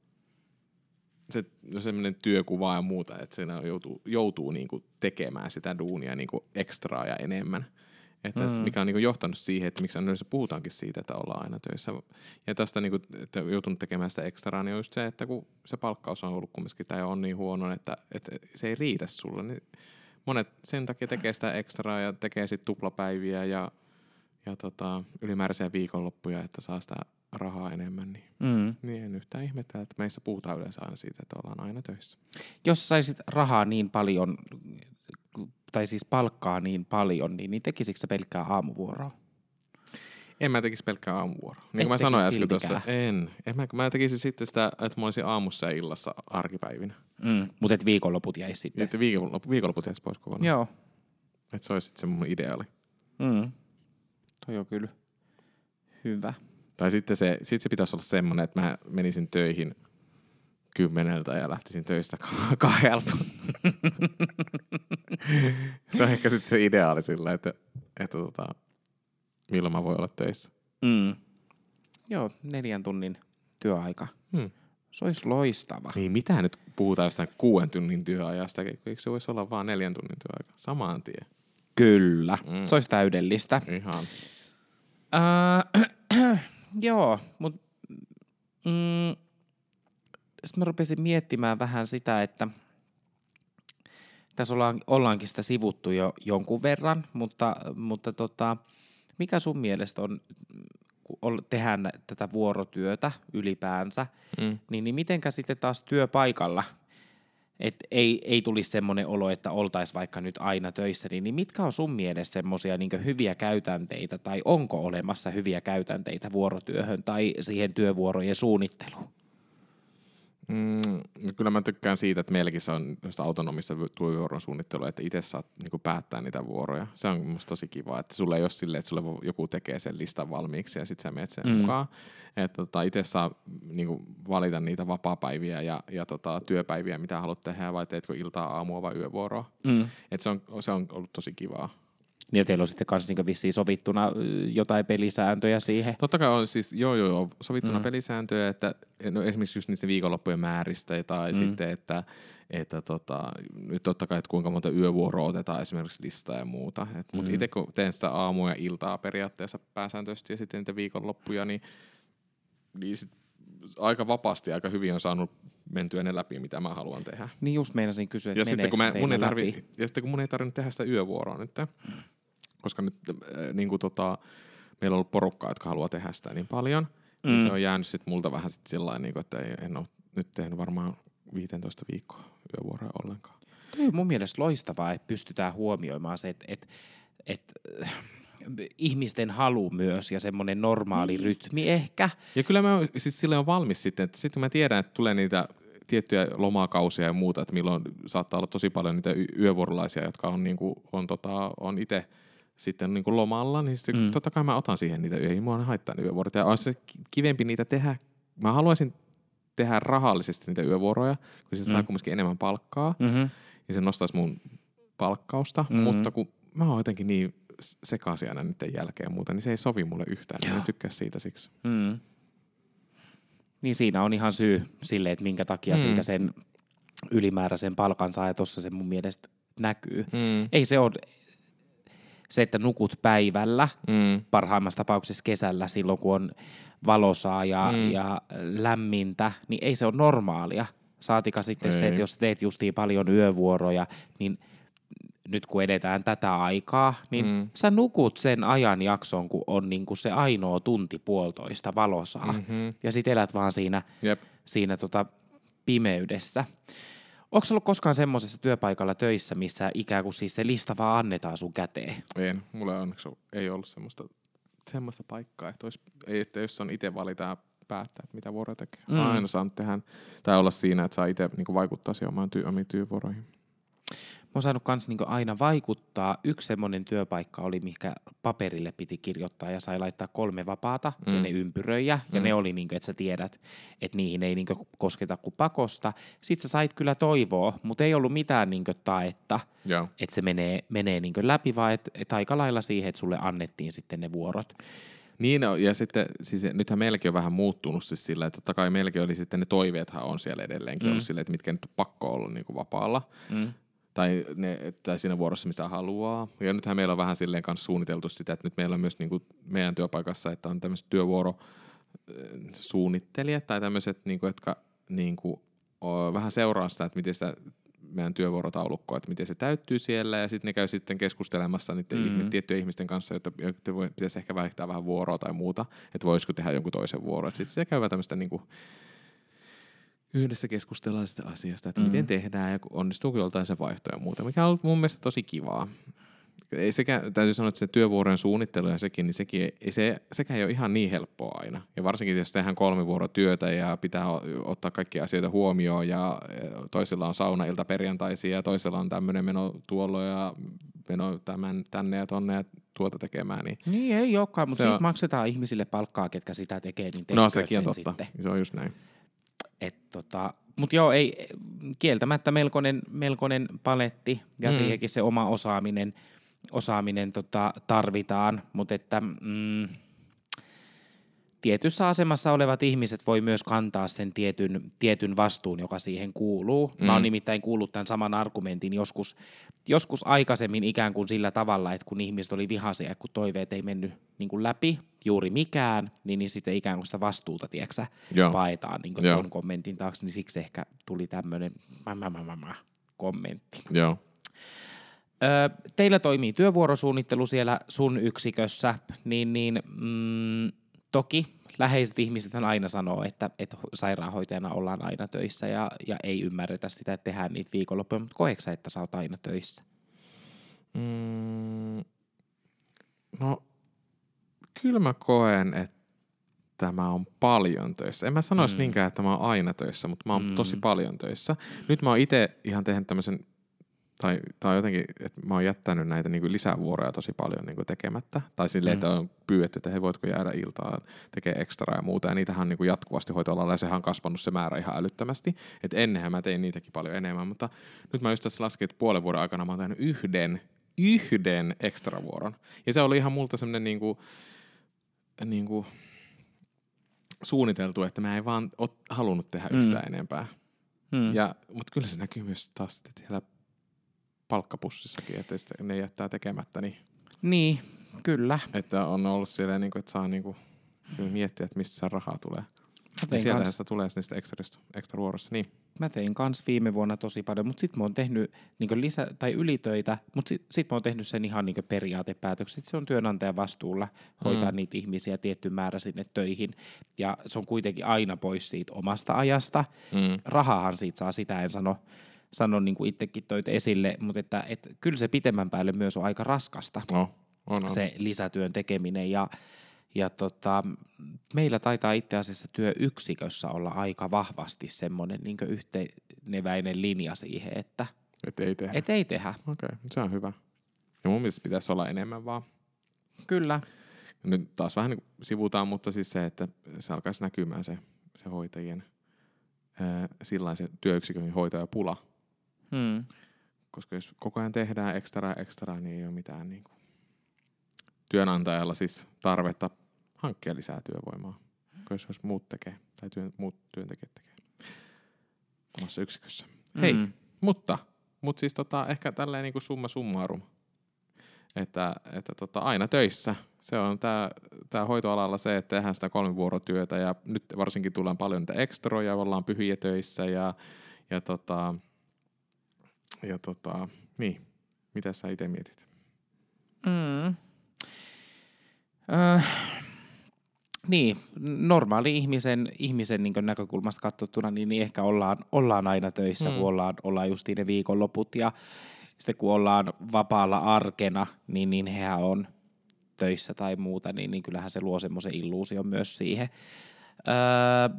se, no semmoinen työkuva ja muuta, että siinä joutuu, joutuu niin kuin tekemään sitä duunia niin kuin ekstraa ja enemmän. Että Mm. mikä on niin kuin johtanut siihen, että miksi yleensä puhutaankin siitä, että ollaan aina töissä. Ja tästä, niin kuin, että joutunut tekemään sitä ekstraa, niin on just se, että kun se palkkaus on ollut kumminkin tai on niin huono, että, että se ei riitä sulle, niin monet sen takia tekee sitä ekstraa ja tekee sitten tuplapäiviä ja, ja tota, ylimääräisiä viikonloppuja, että saa sitä rahaa enemmän, niin, Mm. niin en yhtään ihmettää, että meissä puhutaan yleensä aina siitä, että ollaan aina töissä. Jos saisit rahaa niin paljon, tai siis palkkaa niin paljon, niin, niin tekisikö sä pelkkää aamuvuoroa? En mä tekisi pelkkää aamuvuoroa. Niin Et kuin mä sanoin äsken tuossa, en. en mä, mä tekisin sitten sitä, että mä olisin aamussa ja illassa arkipäivinä. Mm. Mutta et viikonloput jäisi sitten. että viikonloppu, viikonloput jäisi pois kokonaan. Joo. Että se olisi sitten se mun ideaali. Mm. Toi on kyllä hyvä. Tai sitten se, sit se pitäisi olla semmoinen, että mä menisin töihin kymmeneltä ja lähtisin töistä ka- kahdelta. se on ehkä sitten se ideaali sillä, että, että tota, milloin mä voin olla töissä. Mm. Joo, neljän tunnin työaika. Hmm. Se olisi loistava. Niin mitä nyt puhutaan jostain kuuden tunnin työajasta, eikö se voisi olla vaan neljän tunnin työaika? Samaan tien. Kyllä. Mm. Se olisi täydellistä. Ihan. Äh, joo, mutta mm, sitten mä rupesin miettimään vähän sitä, että tässä ollaan, ollaankin sitä sivuttu jo jonkun verran, mutta, mutta tota, mikä sun mielestä on, kun tehdään tätä vuorotyötä ylipäänsä, Mm. niin, niin mitenkä sitten taas työpaikalla, että ei, ei tulisi semmoinen olo, että oltaisiin vaikka nyt aina töissä, niin, niin mitkä on sun mielestä semmoisia niin hyviä käytänteitä, tai onko olemassa hyviä käytänteitä vuorotyöhön tai siihen työvuorojen suunnitteluun? Mm, no kyllä mä tykkään siitä, että meilläkin se on autonomista työvuoron suunnittelua, että itse saat niin päättää niitä vuoroja. Se on musta tosi kiva, että sulle ei ole silleen, että sulle joku tekee sen listan valmiiksi ja sitten sä menet sen mm. mukaan. Että tota, itse saa niin kuin, valita niitä vapaa-päiviä ja, ja tota, työpäiviä, mitä haluat tehdä, vai teetkö iltaa, aamua vai yövuoroa. Mm. Et se, on, se on ollut tosi kivaa. Niin teillä on sitten kanssa niin vissiin sovittuna jotain pelisääntöjä siihen. Totta kai on siis, joo joo, joo sovittuna mm. pelisääntöjä, että no esimerkiksi just niistä viikonloppujen määristä tai mm. sitten, että, että tota, nyt totta kai, että kuinka monta yövuoroa otetaan esimerkiksi listaa ja muuta. mm. Mutta itse kun teen sitä aamua ja iltaa periaatteessa pääsääntöisesti ja sitten niitä viikonloppuja, niin, niin sit aika vapaasti aika hyvin on saanut mentyä ne läpi, mitä mä haluan tehdä. Niin just meinasin kysyä, että ja sitten, kun mä, mun ei tarvi, ja sitten kun mun ei tarvinnut tehdä sitä yövuoroa nyt, koska nyt äh, niin kuin tota, meillä on ollut porukkaa, jotka haluaa tehdä sitä niin paljon, niin mm. niin se on jäänyt sitten multa vähän sit sillä niin että ei, en ole nyt tehnyt varmaan 15 viikkoa yövuoroja ollenkaan. Tuo on mun mielestä loistavaa, että pystytään huomioimaan se, että, että, että äh, ihmisten halu myös ja semmoinen normaali mm. rytmi ehkä. Ja kyllä mä siis sille on valmis sitten, että sitten kun mä tiedän, että tulee niitä tiettyjä lomakausia ja muuta, että milloin saattaa olla tosi paljon niitä yövuorolaisia, jotka on, niin kuin, on, tota, on itse – sitten niin kuin lomalla, niin sitten mm. totta kai mä otan siihen niitä yöjä. Mua haittaa ne yövuorot. Ja olisi se kivempi niitä tehdä. Mä haluaisin tehdä rahallisesti niitä yövuoroja, kun sitten mm. saa kumminkin enemmän palkkaa. Mm-hmm. Niin se nostaisi mun palkkausta. Mm-hmm. Mutta kun mä oon jotenkin niin sekaisin aina niiden jälkeen ja muuta, niin se ei sovi mulle yhtään. Niin en tykkää siitä siksi. Mm. Niin siinä on ihan syy sille, että minkä takia mm. siitä sen ylimääräisen palkan saa ja tuossa se mun mielestä näkyy. Mm. Ei se ole, se, että nukut päivällä, mm. parhaimmassa tapauksessa kesällä silloin, kun on valosaa ja, mm. ja lämmintä, niin ei se ole normaalia. Saatika sitten ei. se, että jos teet justiin paljon yövuoroja, niin nyt kun edetään tätä aikaa, niin mm. sä nukut sen ajan jakson, kun on niin kuin se ainoa tunti puolitoista valosaa. Mm-hmm. Ja sit elät vaan siinä, Jep. siinä tota pimeydessä. Onko ollut koskaan semmoisessa työpaikalla töissä, missä ikään kuin siis se lista vaan annetaan sun käteen? En. Mulla onneksi ei ollut semmoista, semmoista paikkaa, että, olisi, ei, että jos on itse valita päättää, että mitä vuoroja tekee. Mm. Aina saanut tehdä tai olla siinä, että saa itse niin vaikuttaa siihen omaan työ, omiin työvuoroihin oon saanut kans niinku aina vaikuttaa. Yksi semmoinen työpaikka oli, mikä paperille piti kirjoittaa ja sai laittaa kolme vapaata mm. ja ne ympyröjä. Mm. Ja ne oli, niinku, että sä tiedät, että niihin ei niinku kosketa kuin pakosta. Sitten sä sait kyllä toivoa, mutta ei ollut mitään niinku taetta, yeah. että se menee, menee niinku läpi, vaan että et aika lailla siihen, että sulle annettiin sitten ne vuorot. Niin, ja sitten siis nythän meilläkin on vähän muuttunut siis sillä, että totta kai meilläkin oli sitten ne toiveethan on siellä edelleenkin mm. ollut sillä, että mitkä nyt on pakko olla niin kuin vapaalla. Mm tai, ne, tai siinä vuorossa, mistä haluaa. Ja nythän meillä on vähän silleen kanssa suunniteltu sitä, että nyt meillä on myös niin kuin meidän työpaikassa, että on tämmöiset työvuorosuunnittelijat tai tämmöiset, niin kuin, jotka niin kuin, vähän seuraa sitä, että miten sitä meidän työvuorotaulukkoa, että miten se täyttyy siellä, ja sitten ne käy sitten keskustelemassa niiden mm-hmm. ihmisten, tiettyjen ihmisten kanssa, jotta, jotta pitäisi ehkä vaihtaa vähän vuoroa tai muuta, että voisiko tehdä jonkun toisen vuoron. Sitten se käy tämmöistä niin kuin, yhdessä keskustellaan sitä asiasta, että mm. miten tehdään ja onnistuuko joltain se vaihtoja ja muuta, mikä on ollut mun mielestä tosi kivaa. Ei sekä, täytyy sanoa, että se työvuorojen suunnittelu ja sekin, niin sekin ei, se, sekä ei ole ihan niin helppoa aina. Ja varsinkin, jos tehdään kolmivuorotyötä ja pitää ottaa kaikkia asioita huomioon ja toisella on saunailta perjantaisia ja toisella on tämmöinen meno tuolla ja meno tämän, tänne ja tonne ja tuota tekemään. Niin, niin ei olekaan, mutta siitä on... maksetaan ihmisille palkkaa, ketkä sitä tekee, niin No sekin on totta, sitten. se on just näin. Et tota, mutta joo, ei, kieltämättä melkoinen, melkoinen paletti ja mm. siihenkin se oma osaaminen, osaaminen tota, tarvitaan, mutta että mm, tietyssä asemassa olevat ihmiset voi myös kantaa sen tietyn, tietyn vastuun, joka siihen kuuluu. Mm. Mä oon nimittäin kuullut tämän saman argumentin joskus, joskus aikaisemmin ikään kuin sillä tavalla, että kun ihmiset oli vihaisia, kun toiveet ei mennyt niin kuin läpi juuri mikään, niin, niin sitten ikään kuin sitä vastuuta, tiedätkö, paetaan niin tuon kommentin taakse, niin siksi ehkä tuli tämmöinen kommentti. Joo. Öö, teillä toimii työvuorosuunnittelu siellä sun yksikössä, niin, niin mm, Toki läheiset ihmiset aina sanoo, että, että sairaanhoitajana ollaan aina töissä ja, ja ei ymmärretä sitä, että tehdään niitä viikonloppuja, mutta koetko että sä oot aina töissä? Mm, no, kyllä mä koen, että että mä oon paljon töissä. En mä sanoisi Mm. niinkään, että mä oon aina töissä, mutta mä oon mm. tosi paljon töissä. Nyt mä oon itse ihan tehnyt tämmöisen, tai, tai jotenkin, että mä oon jättänyt näitä niin kuin lisävuoroja tosi paljon niin kuin tekemättä. Tai silleen, Mm. että on pyydetty, että hei, voitko jäädä iltaan tekee ekstraa ja muuta. Ja niitähän on niin kuin jatkuvasti hoitoalalla ja sehän on kasvanut se määrä ihan älyttömästi. Että ennenhän mä tein niitäkin paljon enemmän, mutta nyt mä just tässä laskin, että puolen vuoden aikana mä oon tehnyt yhden, yhden ekstravuoron. Ja se oli ihan multa semmoinen niin kuin, niin kuin suunniteltu, että mä en vaan ole halunnut tehdä Mm. yhtään enempää. Mm. Ja, mutta kyllä se näkyy myös taas siellä palkkapussissakin, että ne jättää tekemättä, niin Niin, kyllä. että on ollut siellä, niin kuin, että saa niin kuin, miettiä, että mistä se rahaa tulee. Sieltähän kans, sitä tulee niistä ekstrista, ekstra vuorosta. Niin. mä tein kans viime vuonna tosi paljon, mutta sit mä oon tehnyt niin lisä, tai ylitöitä, mutta sit, sit mä oon tehnyt sen ihan niin periaatepäätökset. Se on työnantajan vastuulla hoitaa Mm. niitä ihmisiä tietty määrä sinne töihin. Ja se on kuitenkin aina pois siitä omasta ajasta. Mm. Rahahan siitä saa, sitä en sano, sano niin kuin itsekin toit esille, mutta että, että kyllä se pitemmän päälle myös on aika raskasta No, on, on. se lisätyön tekeminen ja, ja tota, meillä taitaa itse asiassa työyksikössä olla aika vahvasti semmoinen niin yhteneväinen linja siihen, että Et ei tehdä. et ei tehdä. Okei, okay, se on hyvä. Ja mun mielestä pitäisi olla enemmän vaan. Kyllä. Nyt taas vähän niin sivutaan, mutta siis se, että se alkaisi näkymään se, se hoitajien sillä se työyksikön hoitajapula. Hmm. Koska jos koko ajan tehdään ekstraa ekstraa, niin ei ole mitään niin kuin työnantajalla siis tarvetta hankkia lisää työvoimaa. Jos, jos muut tekee, tai työn, muut työntekijät tekee omassa yksikössä. Hei, Mm. mutta, mutta siis tota, ehkä tälleen niin kuin summa summarum, että, että tota, aina töissä. Se on tämä tää hoitoalalla se, että tehdään sitä kolmivuorotyötä ja nyt varsinkin tullaan paljon niitä ekstroja, ollaan pyhiä töissä ja, ja, tota, ja tota, niin, mitä sä itse mietit? Mm. Öö, niin, normaali ihmisen, ihmisen niin näkökulmasta katsottuna, niin, niin ehkä ollaan, ollaan aina töissä, Mm. kun ollaan, ollaan just ne viikonloput ja sitten kun ollaan vapaalla arkena, niin, niin hehän on töissä tai muuta, niin, niin kyllähän se luo semmoisen illuusion myös siihen. Öö,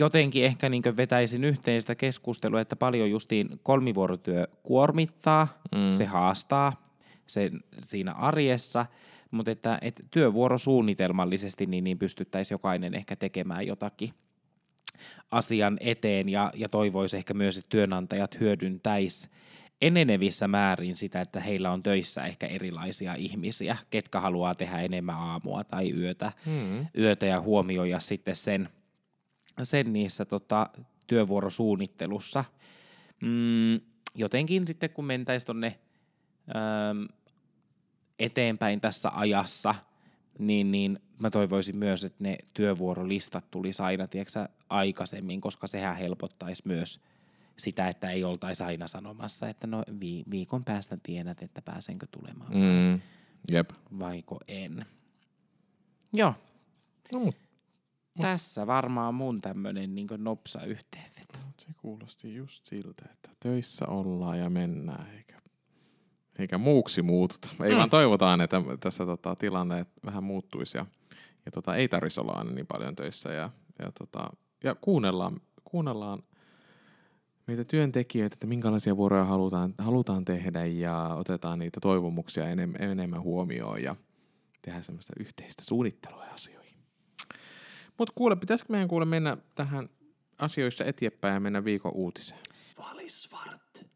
jotenkin ehkä niin vetäisin yhteen sitä keskustelua, että paljon justiin kolmivuorotyö kuormittaa, Mm. se haastaa sen siinä arjessa, mutta että, että työvuorosuunnitelmallisesti niin, niin pystyttäisiin jokainen ehkä tekemään jotakin asian eteen ja, ja toivoisi ehkä myös, että työnantajat hyödyntäisi enenevissä määrin sitä, että heillä on töissä ehkä erilaisia ihmisiä, ketkä haluaa tehdä enemmän aamua tai yötä, Mm. yötä ja huomioida sitten sen, sen niissä tota, työvuorosuunnittelussa. Mm, jotenkin sitten kun mentäisiin tuonne eteenpäin tässä ajassa, niin, niin mä toivoisin myös, että ne työvuorolistat tulisi aina tiedätkö, aikaisemmin, koska sehän helpottaisi myös sitä, että ei oltaisi aina sanomassa, että no vi- viikon päästä tiedät, että pääsenkö tulemaan mm. Jep. vaiko en. Joo, No, mut tässä varmaan mun tämmönen niin nopsa yhteenveto. se kuulosti just siltä, että töissä ollaan ja mennään, eikä, eikä muuksi muututa. Ei Mm. vaan toivotaan, että tässä tota, tilanne vähän muuttuisi ja, ja tota, ei tarvitsisi olla aina niin paljon töissä. Ja, ja, tota, ja kuunnellaan, kuunnellaan meitä työntekijöitä, että minkälaisia vuoroja halutaan, halutaan tehdä ja otetaan niitä toivomuksia enemmän, enemmän huomioon ja tehdään semmoista yhteistä suunnittelua asioihin. Mutta kuule, pitäisikö meidän kuule mennä tähän asioissa eteenpäin ja mennä viikon uutiseen? Valisvart.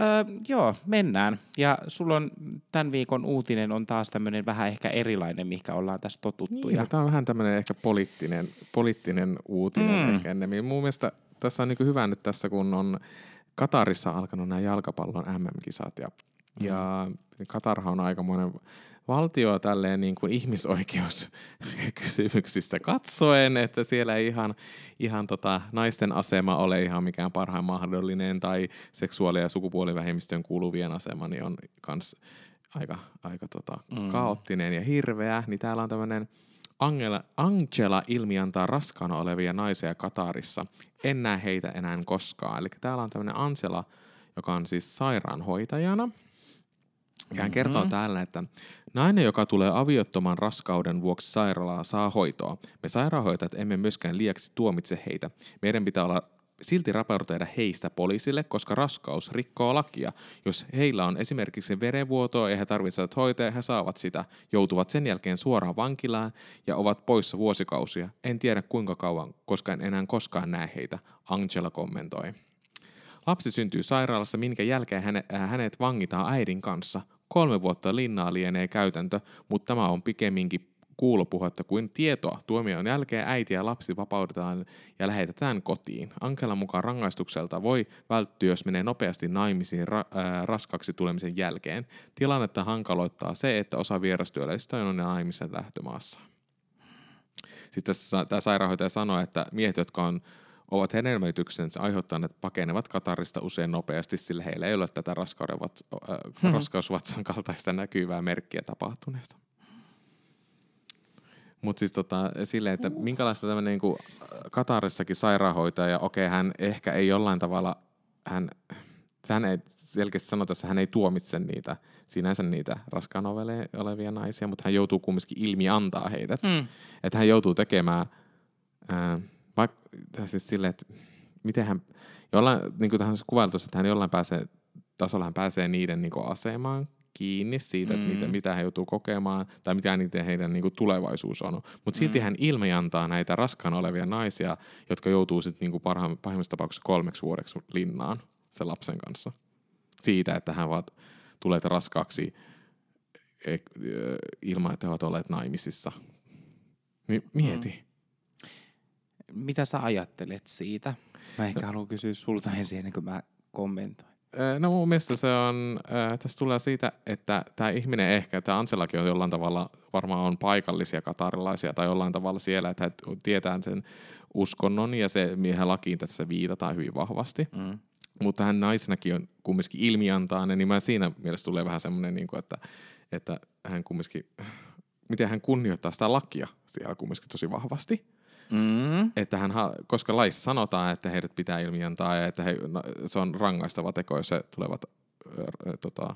Öö, joo, mennään. Ja sulla on tämän viikon uutinen on taas tämmöinen vähän ehkä erilainen, mihinkä ollaan tässä totuttu. Niin, ja, tämä on vähän tämmöinen ehkä poliittinen, poliittinen uutinen Mm. mm. ehkä ennemmin. Mun mielestä tässä on niin hyvä nyt tässä, kun on Katarissa alkanut nämä jalkapallon MM-kisat ja, mm. ja Katarhan on aikamoinen valtio tälleen niin kuin ihmisoikeuskysymyksistä katsoen, että siellä ei ihan, ihan tota, naisten asema ole ihan mikään parhain mahdollinen tai seksuaali- ja sukupuolivähemmistöön kuuluvien asema niin on kans aika, aika tota, Mm. kaoottinen ja hirveä, niin täällä on tämmöinen Angela, Angela ilmi antaa raskaana olevia naisia Katarissa. En näe heitä enää koskaan. Eli täällä on tämmöinen Angela, joka on siis sairaanhoitajana. Ja hän kertoo täällä, että nainen, joka tulee aviottoman raskauden vuoksi sairaalaa, saa hoitoa. Me sairaanhoitajat emme myöskään liiaksi tuomitse heitä. Meidän pitää olla silti raportoida heistä poliisille, koska raskaus rikkoo lakia. Jos heillä on esimerkiksi verenvuotoa ja he tarvitsevat hoitoa, he saavat sitä, joutuvat sen jälkeen suoraan vankilaan ja ovat poissa vuosikausia. En tiedä kuinka kauan, koska en enää koskaan näe heitä, Angela kommentoi. Lapsi syntyy sairaalassa, minkä jälkeen häne, äh, hänet vangitaan äidin kanssa. Kolme vuotta linnaa lienee käytäntö, mutta tämä on pikemminkin kuulopuhetta kuin tietoa. Tuomion jälkeen äiti ja lapsi vapautetaan ja lähetetään kotiin. Ankelan mukaan rangaistukselta voi välttyä, jos menee nopeasti naimisiin ra- äh, raskaksi tulemisen jälkeen. Tilannetta hankaloittaa se, että osa vierastyöläisistä on naimissa lähtömaassa. Sitten tässä tämä sairaanhoitaja sanoi, että miehet, jotka on ovat hedelmöityksensä aiheuttaneet pakenevat Katarista usein nopeasti, sillä heillä ei ole tätä raskauden vats, äh, Hmm. raskausvatsan kaltaista näkyvää merkkiä tapahtuneesta. Mutta siis tota, silleen, että minkälaista tämmöinen niinku Katarissakin sairaanhoitaja, okei, hän ehkä ei jollain tavalla, hän, hän ei selkeästi sanota, että hän ei tuomitse niitä, sinänsä niitä raskaana olevia- olevia naisia, mutta hän joutuu kumminkin ilmi antaa heidät. Mm. Että hän joutuu tekemään, ää, vaikka siis silleen, että miten hän, jollain, niin kuin tähän kuvailtu, että hän jollain pääsee, tasolla hän pääsee niiden niin kuin asemaan kiinni siitä, että Mm. mitä, mitä hän joutuu kokemaan tai mitä niiden heidän niin kuin tulevaisuus on. Mutta silti hän ilmi antaa näitä raskaana olevia naisia, jotka joutuu sitten niin parha, pahimmassa tapauksessa kolmeksi vuodeksi linnaan sen lapsen kanssa. Siitä, että hän vaan tulee raskaaksi e- ö, ilman, että he ovat olleet naimisissa. Niin mieti. Mitä sä ajattelet siitä? Mä ehkä haluan kysyä sulta ensin ennen kuin mä kommentoin. No mun mielestä se on, äh, tässä tulee siitä, että tämä ihminen ehkä, tämä Anselakin on jollain tavalla, varmaan on paikallisia katarilaisia tai jollain tavalla siellä, että he tietää sen uskonnon ja se miehen lakiin tässä viitataan hyvin vahvasti. Mm. Mutta hän naisenakin on kumminkin ilmiantainen, niin mä siinä mielessä tulee vähän semmoinen, niin kuin, että, että hän kumminkin, miten hän kunnioittaa sitä lakia siellä kumminkin tosi vahvasti. Mm. Että hän, koska laissa sanotaan, että heidät pitää ilmiantaa ja että he, no, se on rangaistava teko, jos he tulevat tota,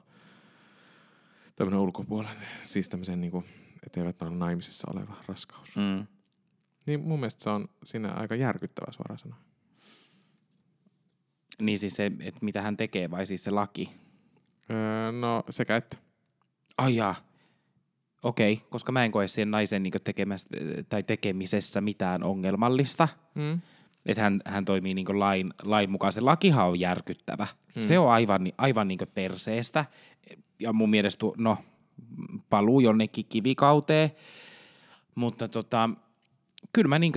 tämmöinen ulkopuolinen, siis tämmöisen, niin kuin, että eivät ole naimisissa oleva raskaus. Mm. Niin mun mielestä se on siinä aika järkyttävä suoraan sanoen. Niin siis se, että mitä hän tekee vai siis se laki? Öö, no sekä että. Ai jaa. Okei, koska mä en koe siihen naisen niin tekemässä, tai tekemisessä mitään ongelmallista. Mm. Että hän, hän toimii niin lain, lain mukaan. Se lakihan on järkyttävä. Mm. Se on aivan, aivan niin perseestä. Ja mun mielestä, no, paluu jonnekin kivikauteen. Mutta tota, kyllä mä niin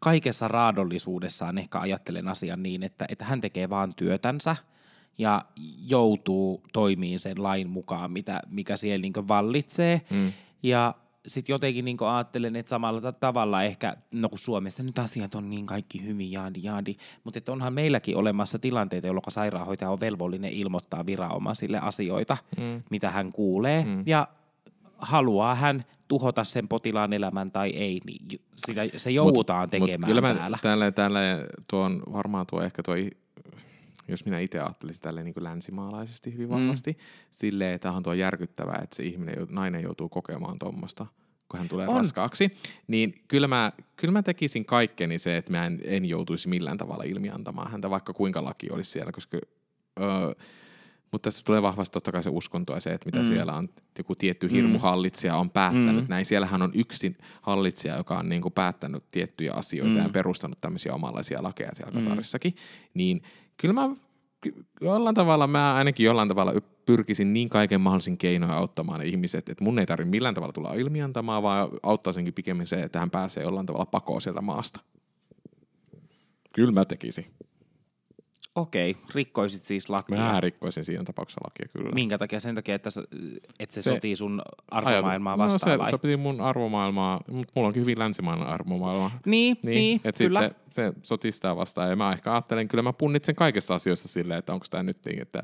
kaikessa raadollisuudessaan ehkä ajattelen asian niin, että, että hän tekee vaan työtänsä ja joutuu toimiin sen lain mukaan, mitä, mikä siellä niin vallitsee. Mm. Ja sitten jotenkin niin ajattelen, että samalla ta- tavalla ehkä, no kun Suomessa nyt asiat on niin kaikki hyvin, jaadi, jaadi, mutta että onhan meilläkin olemassa tilanteita, jolloin sairaanhoitaja on velvollinen ilmoittaa viranomaisille asioita, Mm. mitä hän kuulee, Mm. ja haluaa hän tuhota sen potilaan elämän tai ei, niin sitä, se joudutaan tekemään Mut kyllä mä täällä. tälle, tälle tuon, varmaan tuo ehkä tuo, jos minä itse ajattelisin tälle niin kuin länsimaalaisesti hyvin Mm. vahvasti, mm. silleen, että on tuo järkyttävää, että se ihminen, nainen joutuu kokemaan tuommoista, kun hän tulee On. raskaaksi, niin kyllä mä, kyllä mä tekisin kaikkeni se, että mä en, en joutuisi millään tavalla ilmiantamaan häntä, vaikka kuinka laki olisi siellä, koska... Öö, mutta tässä tulee vahvasti totta kai se uskonto ja se, että mitä Mm. mm. siellä on joku tietty hirmuhallitsija on päättänyt Mm. mm. näin. Siellähän on yksin hallitsija, joka on niin kuin päättänyt tiettyjä asioita Mm. mm. ja perustanut tämmöisiä omanlaisia lakeja siellä Mm. Katarissakin. Niin kyllä mä jollain tavalla, mä ainakin jollain tavalla pyrkisin niin kaiken mahdollisin keinoin auttamaan ne ihmiset, että mun ei tarvitse millään tavalla tulla ilmiantamaan, vaan auttaisinkin pikemmin se, että hän pääsee jollain tavalla pakoon sieltä maasta. Kyllä mä tekisin. Okei, rikkoisit siis lakia. Mä rikkoisin siinä tapauksessa lakia kyllä. Minkä takia? Sen takia, että, että se, Se- sotii sun arvomaailmaa Ajatu- vastaan no, vai? se sopii mun arvomaailmaa, mutta mulla onkin hyvin länsimainen arvomaailma. Niin, niin, niin et kyllä. sitten se sotii sitä vastaan. Ja mä ehkä ajattelen, kyllä mä punnitsen kaikessa asioissa silleen, että onko tämä nyt niin, että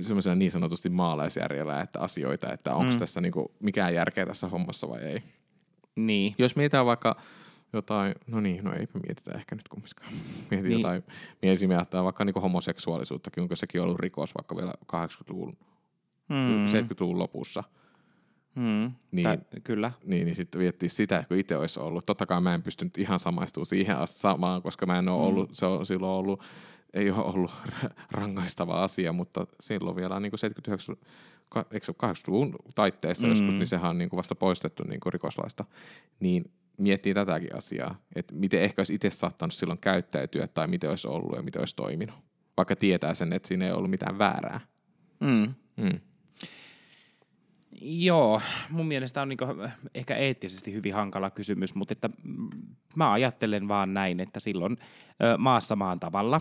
semmoisena niin sanotusti maalaisjärjellä, että asioita, että onko mm. tässä niinku mikään järkeä tässä hommassa vai ei. Niin. Jos mietitään vaikka jotain, no niin, no eipä mietitä ehkä nyt kumminkaan. Mietin Niin. jotain, mietin ajattaa vaikka niin homoseksuaalisuuttakin, onko sekin ollut rikos vaikka vielä 80-luvun, mm. 70-luvun lopussa. Mm. Niin. Tä, kyllä. Niin, niin sitten viettiin sitä, kun itse olisi ollut. Totta kai mä en pystynyt ihan samaistumaan siihen asti samaan, koska mä en ole Mm. ollut, se on silloin ollut, ei ole ollut rangaistava asia, mutta silloin vielä niin kuin 79, ka- eikö se ole 80-luvun taitteessa mm. joskus, niin sehän on niin kuin vasta poistettu niin kuin rikoslaista. Niin miettii tätäkin asiaa, että miten ehkä olisi itse saattanut silloin käyttäytyä tai miten olisi ollut ja miten olisi toiminut. Vaikka tietää sen, että siinä ei ollut mitään väärää. Mm. Mm. Joo, mun mielestä on niinku ehkä eettisesti hyvin hankala kysymys, mutta että mm, mä ajattelen vaan näin, että silloin ö, maassa maan tavalla,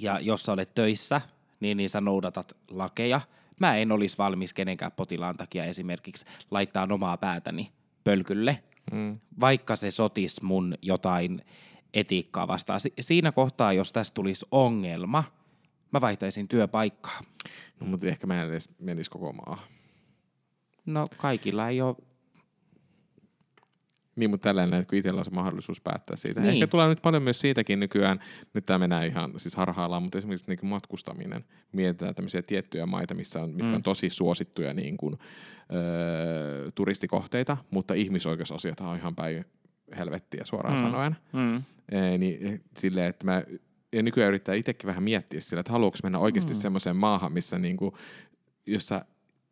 ja jos sä olet töissä, niin, niin sä noudatat lakeja. Mä en olisi valmis kenenkään potilaan takia esimerkiksi laittaa omaa päätäni pölkylle, Mm. vaikka se sotis mun jotain etiikkaa vastaan. Si- siinä kohtaa, jos tästä tulisi ongelma, mä vaihtaisin työpaikkaa. No, mutta ehkä mä en edes menisi koko maahan. No kaikilla ei ole Niin, mutta tällainen, että kun itsellä on se mahdollisuus päättää siitä. Niin. Ehkä tulee nyt paljon myös siitäkin nykyään, nyt tämä menee ihan siis harhaillaan, mutta esimerkiksi niin kuin matkustaminen. Mietitään tämmöisiä tiettyjä maita, missä on, mitkä Mm. on tosi suosittuja niin kuin, öö, turistikohteita, mutta ihmisoikeusasiat on ihan päin helvettiä suoraan Mm. sanoen. Mm. Ee, niin silleen, että mä ja nykyään yrittää itsekin vähän miettiä sillä, että haluanko mennä oikeasti Mm. mm. semmoiseen maahan, missä niinku, jossa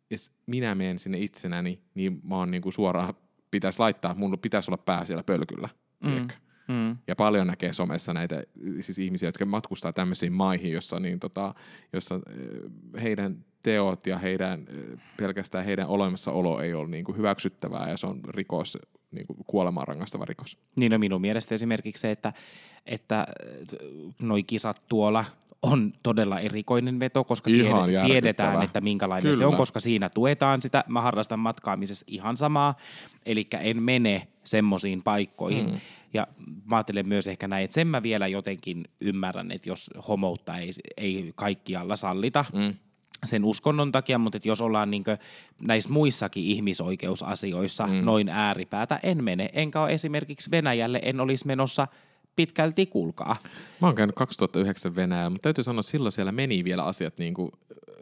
jos minä menen sinne itsenäni, niin mä oon niinku suoraan, pitäisi laittaa, mun pitäisi olla pää siellä pölkyllä. Mm. Mm. Mm. Ja paljon näkee somessa näitä siis ihmisiä, jotka matkustaa tämmöisiin maihin, jossa, niin, tota, jossa ö, heidän teot ja heidän, ö, pelkästään heidän olemassaolo ei ole niin kuin hyväksyttävää ja se on rikos, niin kuin kuolemaan rangaistava rikos. Niin no minun mielestä esimerkiksi se, että, että äh, noi kisat tuolla on todella erikoinen veto, koska Ihan tiede, tiedetään, että minkälainen Kyllä. se on, koska siinä tuetaan sitä. Mä harrastan matkaamisessa ihan samaa, eli en mene semmoisiin paikkoihin. Mm. Ja mä ajattelen myös ehkä näin, että sen mä vielä jotenkin ymmärrän, että jos homoutta ei, ei kaikkialla sallita, Mm. sen uskonnon takia, mutta että jos ollaan niin näissä muissakin ihmisoikeusasioissa mm. noin ääripäätä, en mene. Enkä ole esimerkiksi Venäjälle, en olisi menossa pitkälti kulkaa. Mä oon käynyt 2009 Venäjällä, mutta täytyy sanoa, että silloin siellä meni vielä asiat niinku,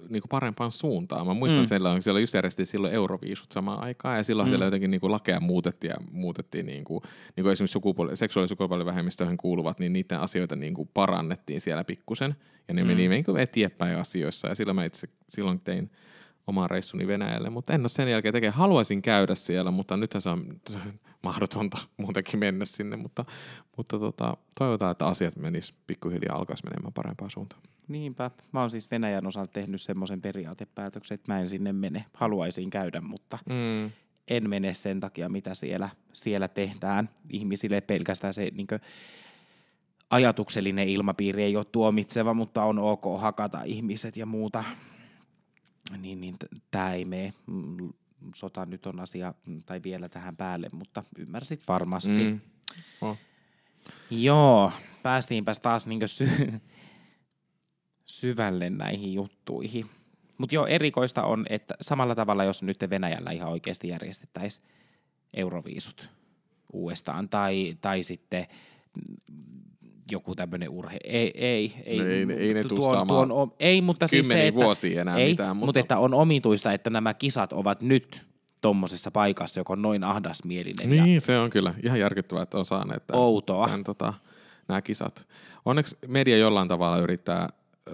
niinku parempaan suuntaan. Mä muistan, Mm. siellä, siellä just järjestettiin silloin euroviisut samaan aikaan, ja silloin Mm. siellä jotenkin niinku lakeja muutettiin, ja muutettiin niinku, niinku esimerkiksi sukupuoli, seksuaali- ja sukupuolivähemmistöihin kuuluvat, niin niiden asioita niinku parannettiin siellä pikkusen, ja ne Mm. meni niinku eteenpäin asioissa, ja silloin mä itse silloin tein oman reissuni Venäjälle, mutta en ole sen jälkeen tekemään. Haluaisin käydä siellä, mutta nythän se on mahdotonta muutenkin mennä sinne, mutta, mutta tota, toivotaan, että asiat menis pikkuhiljaa alkaisi menemään parempaan suuntaan. Niinpä. Mä oon siis Venäjän osalta tehnyt semmoisen periaatepäätöksen, että mä en sinne mene. Haluaisin käydä, mutta Mm. en mene sen takia, mitä siellä, siellä tehdään. Ihmisille pelkästään se niin ajatuksellinen ilmapiiri ei ole tuomitseva, mutta on ok hakata ihmiset ja muuta. Niin, niin tämä ei mene. Mm, Sota nyt on asia, mm, tai vielä tähän päälle, mutta ymmärsit varmasti. Mm. Oh. Joo, päästiinpäs taas niin sy- syvälle näihin juttuihin. Mutta joo, erikoista on, että samalla tavalla, jos nyt Venäjällä ihan oikeasti järjestettäisiin euroviisut uudestaan, tai, tai sitten mm, joku tämmöinen urhe... Ei, ei, ei, No ei ei ne tuon, saamaan tuon, ei, mutta siis se, että, vuosia enää ei, mitään, mutta... mutta- että on omituista, että nämä kisat ovat nyt tuommoisessa paikassa, joka on noin ahdasmielinen ja Niin, se on kyllä ihan järkyttävää, että on saaneet tämän, outoa. tämän, tota, nämä kisat. Onneksi media jollain tavalla yrittää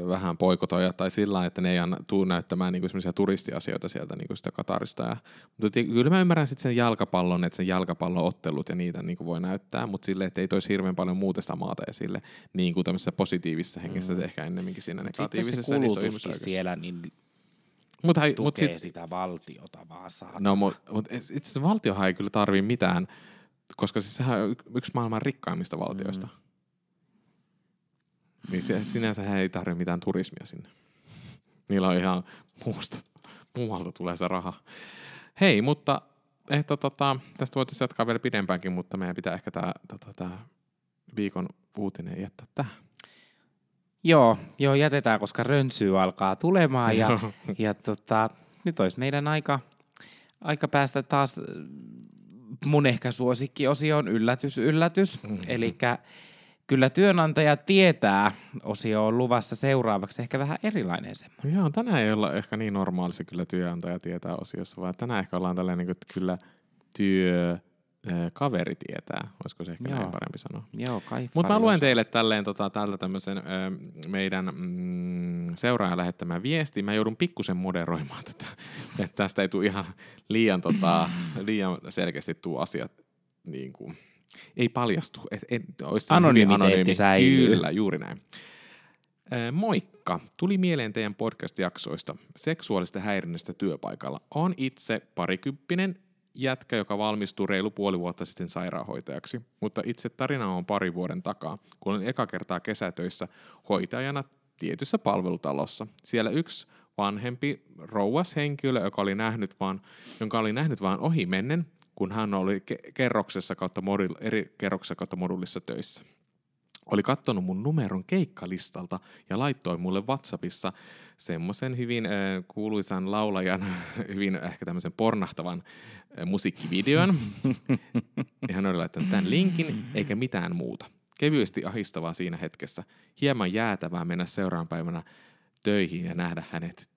vähän poikotoja tai sillä että ne ei anna, tuu näyttämään niinku semmoisia turistiasioita sieltä niinku sitä Katarista. Ja, mutta kyllä mä ymmärrän sitten sen jalkapallon, että sen jalkapallon ottelut ja niitä niinku voi näyttää, mutta sille, että ei toisi hirveän paljon muuta sitä maata esille, niin kuin tämmöisessä positiivisessa hengessä, mm. ehkä ennemminkin siinä Sitten se negatiivisessa. on kulutuskin ihmisoikeus. siellä niin Mut, hei, tukee mut sit, sitä valtiota vaan saa. No, mutta mut itse asiassa valtiohan ei kyllä tarvii mitään, koska siis sehän on yksi maailman rikkaimmista valtioista. Mm. Niin se, sinänsä hän ei tarvitse mitään turismia sinne. Niillä on ihan muusta, muualta tulee se raha. Hei, mutta että, tota, tästä voitaisiin jatkaa vielä pidempäänkin, mutta meidän pitää ehkä tämä tota, tää viikon uutinen jättää tähän. Joo, joo, jätetään, koska rönsyy alkaa tulemaan ja, ja tota, nyt olisi meidän aika, aika päästä taas äh, mun ehkä suosikkiosio on yllätys, yllätys. Eli kyllä työnantaja tietää, osio on luvassa seuraavaksi ehkä vähän erilainen semmoinen. Joo, tänään ei olla ehkä niin normaalissa kyllä työnantaja tietää osiossa, vaan tänään ehkä ollaan tällainen, niin että kyllä työ eh, kaveri tietää. Olisiko se ehkä Joo. näin parempi sanoa? Joo, kai Mutta mä luen teille tälleen tota, täältä tämmöisen ö, meidän mm, seuraajan lähettämään viesti. Mä joudun pikkusen moderoimaan tätä, että tästä ei tule ihan liian, tota, liian selkeästi tuu asiat niin kuin, ei paljastu. Et, et, olisi Anonymiteetti anonyymi. säilyy. Kyllä, juuri näin. Moikka. Tuli mieleen teidän podcast-jaksoista seksuaalista häirinnästä työpaikalla. On itse parikymppinen jätkä, joka valmistui reilu puoli vuotta sitten sairaanhoitajaksi, mutta itse tarina on pari vuoden takaa, kun olin eka kertaa kesätöissä hoitajana tietyssä palvelutalossa. Siellä yksi vanhempi rouas henkilö, joka oli nähnyt vaan, jonka oli nähnyt vain ohi mennen, kun hän oli ke- kerroksessa kautta modul, eri kerroksessa kautta modulissa töissä oli kattonut mun numeron keikkalistalta ja laittoi mulle WhatsAppissa semmoisen hyvin äh, kuuluisan laulajan, hyvin ehkä tämmöisen pornahtavan äh, musiikkivideon. ja hän oli laittanut tämän linkin, eikä mitään muuta. Kevyesti ahistavaa siinä hetkessä. Hieman jäätävää mennä seuraavan päivänä töihin ja nähdä hänet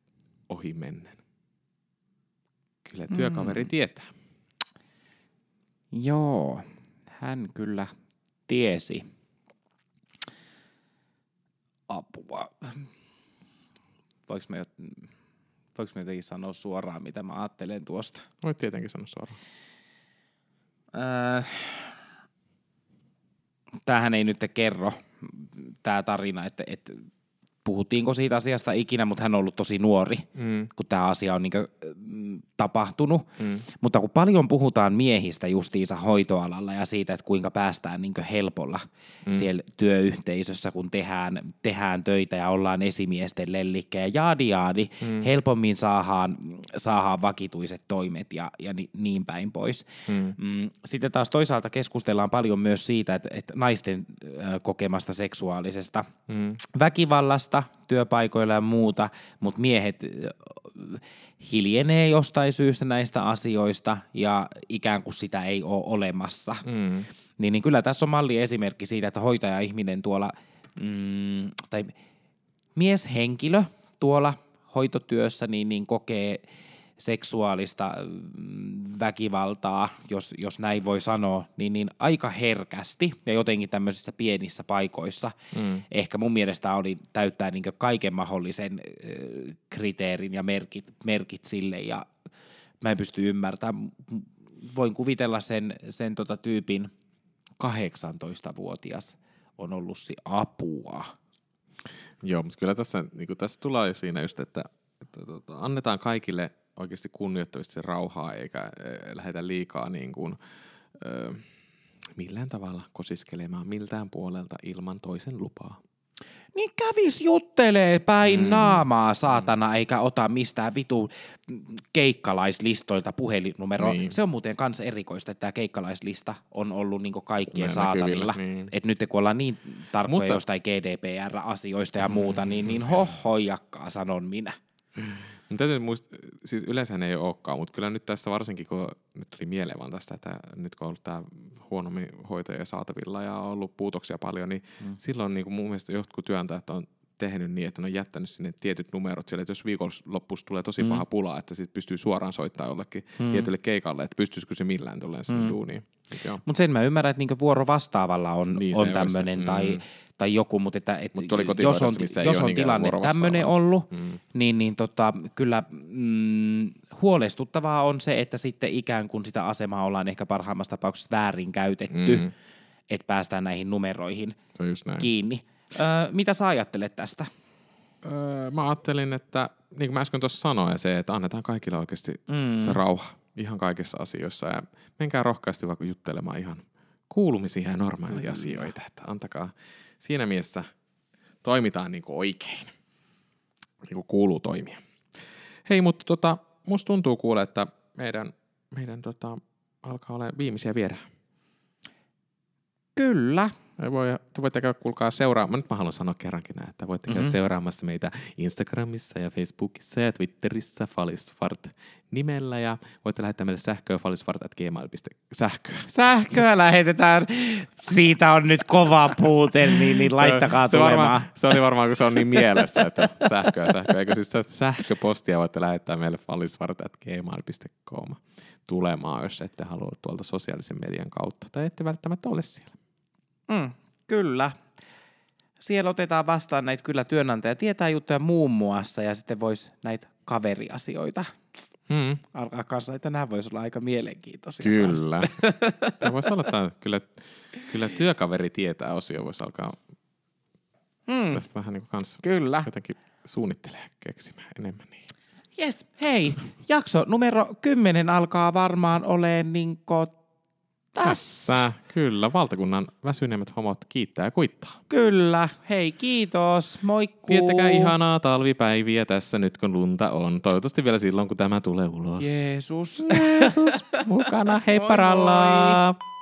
ohi mennen. Kyllä työkaveri Mm. tietää. Joo, hän kyllä tiesi. Apua. Voinko mä, voinko mä jotenkin sanoa suoraan, mitä mä ajattelen tuosta? Voit tietenkin sanoa suoraan. Öö, tämähän ei nyt kerro tämä tarina, että, että puhuttiinko siitä asiasta ikinä, mutta hän on ollut tosi nuori, Mm, kun tämä asia on niin tapahtunut. mm, Mutta kun paljon puhutaan miehistä justiinsa hoitoalalla ja siitä, että kuinka päästään niin helpolla mm. siellä työyhteisössä, kun tehdään, tehdään töitä ja ollaan esimiesten lellikkejä, jaadi jaadi, mm. helpommin saadaan, saadaan vakituiset toimet ja, ja ni, niin päin pois. mm, Mm, Sitten taas toisaalta keskustellaan paljon myös siitä, että, että naisten kokemasta seksuaalisesta mm, väkivallasta työpaikoilla ja muuta, mutta miehet hiljenee jostain syystä näistä asioista ja ikään kuin sitä ei ole olemassa. mm, Niin, niin kyllä tässä on malli esimerkki siitä, että hoitaja-ihminen tuolla, mm, tai mieshenkilö tuolla hoitotyössä niin, niin kokee seksuaalista mm, väkivaltaa, jos, jos näin voi sanoa, niin, niin aika herkästi ja jotenkin tämmöisissä pienissä paikoissa. mm. Ehkä mun mielestä oli täyttää niin kaiken mahdollisen kriteerin ja merkit, merkit sille ja mä en pysty ymmärtämään. Voin kuvitella sen, sen tota tyypin 18-vuotias on ollut si apua. Joo, mutta kyllä tässä, niin tässä tulee siinä just, että, että tota, annetaan kaikille oikeasti kunnioittavasti rauhaa, eikä e, lähdetä liikaa niin kuin, ö, millään tavalla kosiskelemaan miltään puolelta ilman toisen lupaa. Niin kävis juttelee päin mm. naamaa, saatana, eikä ota mistään vitu keikkalaislistoilta puhelinnumeroa. Niin. Se on muuten kans erikoista, että tämä keikkalaislista on ollut niinku kaikkien Näin saatavilla. näkyvillä, niin. Et nyt kun ollaan niin tarkkoja Mutta... jostain GDPR-asioista ja muuta, niin, niin hohojakkaa sanon minä. Mutta täytyy muistaa, siis yleensä ei olekaan, mutta kyllä nyt tässä varsinkin, kun nyt tuli mieleen vaan tästä, että nyt kun on ollut tämä huonommin hoitajia saatavilla ja on ollut puutoksia paljon, niin mm. silloin niin kuin mun mielestä jotkut työntäjät on tehnyt niin, että ne on jättänyt sinne tietyt numerot siellä, että jos viikonloppuissa tulee tosi Mm. paha pula, että sit pystyy suoraan soittamaan jollekin mm. tietylle keikalle, että pystyisikö se millään tulemaan sinne mm. duuniin. Mutta sen mä ymmärrän, että niinku vuoro vastaavalla on, Niin, on tämmöinen Mm. tai, tai joku, mutta että, et Mut oli jos on, missä jos on niinkään tilanne tämmöinen ollut, Mm. niin, niin tota, kyllä mm, huolestuttavaa on se, että sitten ikään kuin sitä asemaa ollaan ehkä parhaimmassa tapauksessa väärin käytetty, Mm. että päästään näihin numeroihin kiinni. Öö, mitä sä ajattelet tästä? Öö, mä ajattelin, että niin kuin mä äsken tuossa sanoin, se, että annetaan kaikille oikeasti Mm. se rauha ihan kaikissa asioissa ja menkää rohkeasti vaikka juttelemaan ihan kuulumisia ja normaaleja asioita, että antakaa siinä mielessä toimitaan niin kuin oikein, niin kuin kuuluu toimia. Hei, mutta tota, musta tuntuu kuule, että meidän, meidän tota, alkaa olla viimeisiä viedä. Kyllä, voi, te voitte käydä kuulkaa seuraamaan, nyt mä haluan sanoa kerrankin näin, että voitte käydä Mhm. seuraamassa meitä Instagramissa ja Facebookissa ja Twitterissä Falisfart nimellä ja voitte lähettää meille sähköä falisfart.gmail. Sähköä. Sähköä lähetetään. Siitä on nyt kova puute, niin, niin laittakaa se, tulemaan. varmaan, se oli varmaan, kun se on niin mielessä, että sähköä, sähköä. Eikö siis se sähköpostia voitte lähettää meille falisfart.gmail.com tulemaan, jos ette halua tuolta sosiaalisen median kautta. Tai ette välttämättä ole siellä. Mm, kyllä. Siellä otetaan vastaan näitä kyllä työnantaja tietää juttuja muun muassa ja sitten voisi näitä kaveriasioita Mm. alkaa kanssa, että nämä voisi olla aika mielenkiintoisia. Kyllä. Se voisi olla, että kyllä, kyllä työkaveri tietää osio voisi alkaa Mm, tästä vähän niin kuin kanssa kyllä. jotenkin suunnittelee keksimään enemmän. Niin. Yes, hei, jakso numero 10 alkaa varmaan olemaan niinku tässä. Tässä, kyllä, valtakunnan väsyneimmät homot kiittää ja kuittaa. Kyllä, hei kiitos, moikkuu. Viettäkää ihanaa talvipäiviä tässä nyt, kun lunta on. Toivottavasti vielä silloin, kun tämä tulee ulos. Jeesus. Jeesus mukana, hei Moi paralla!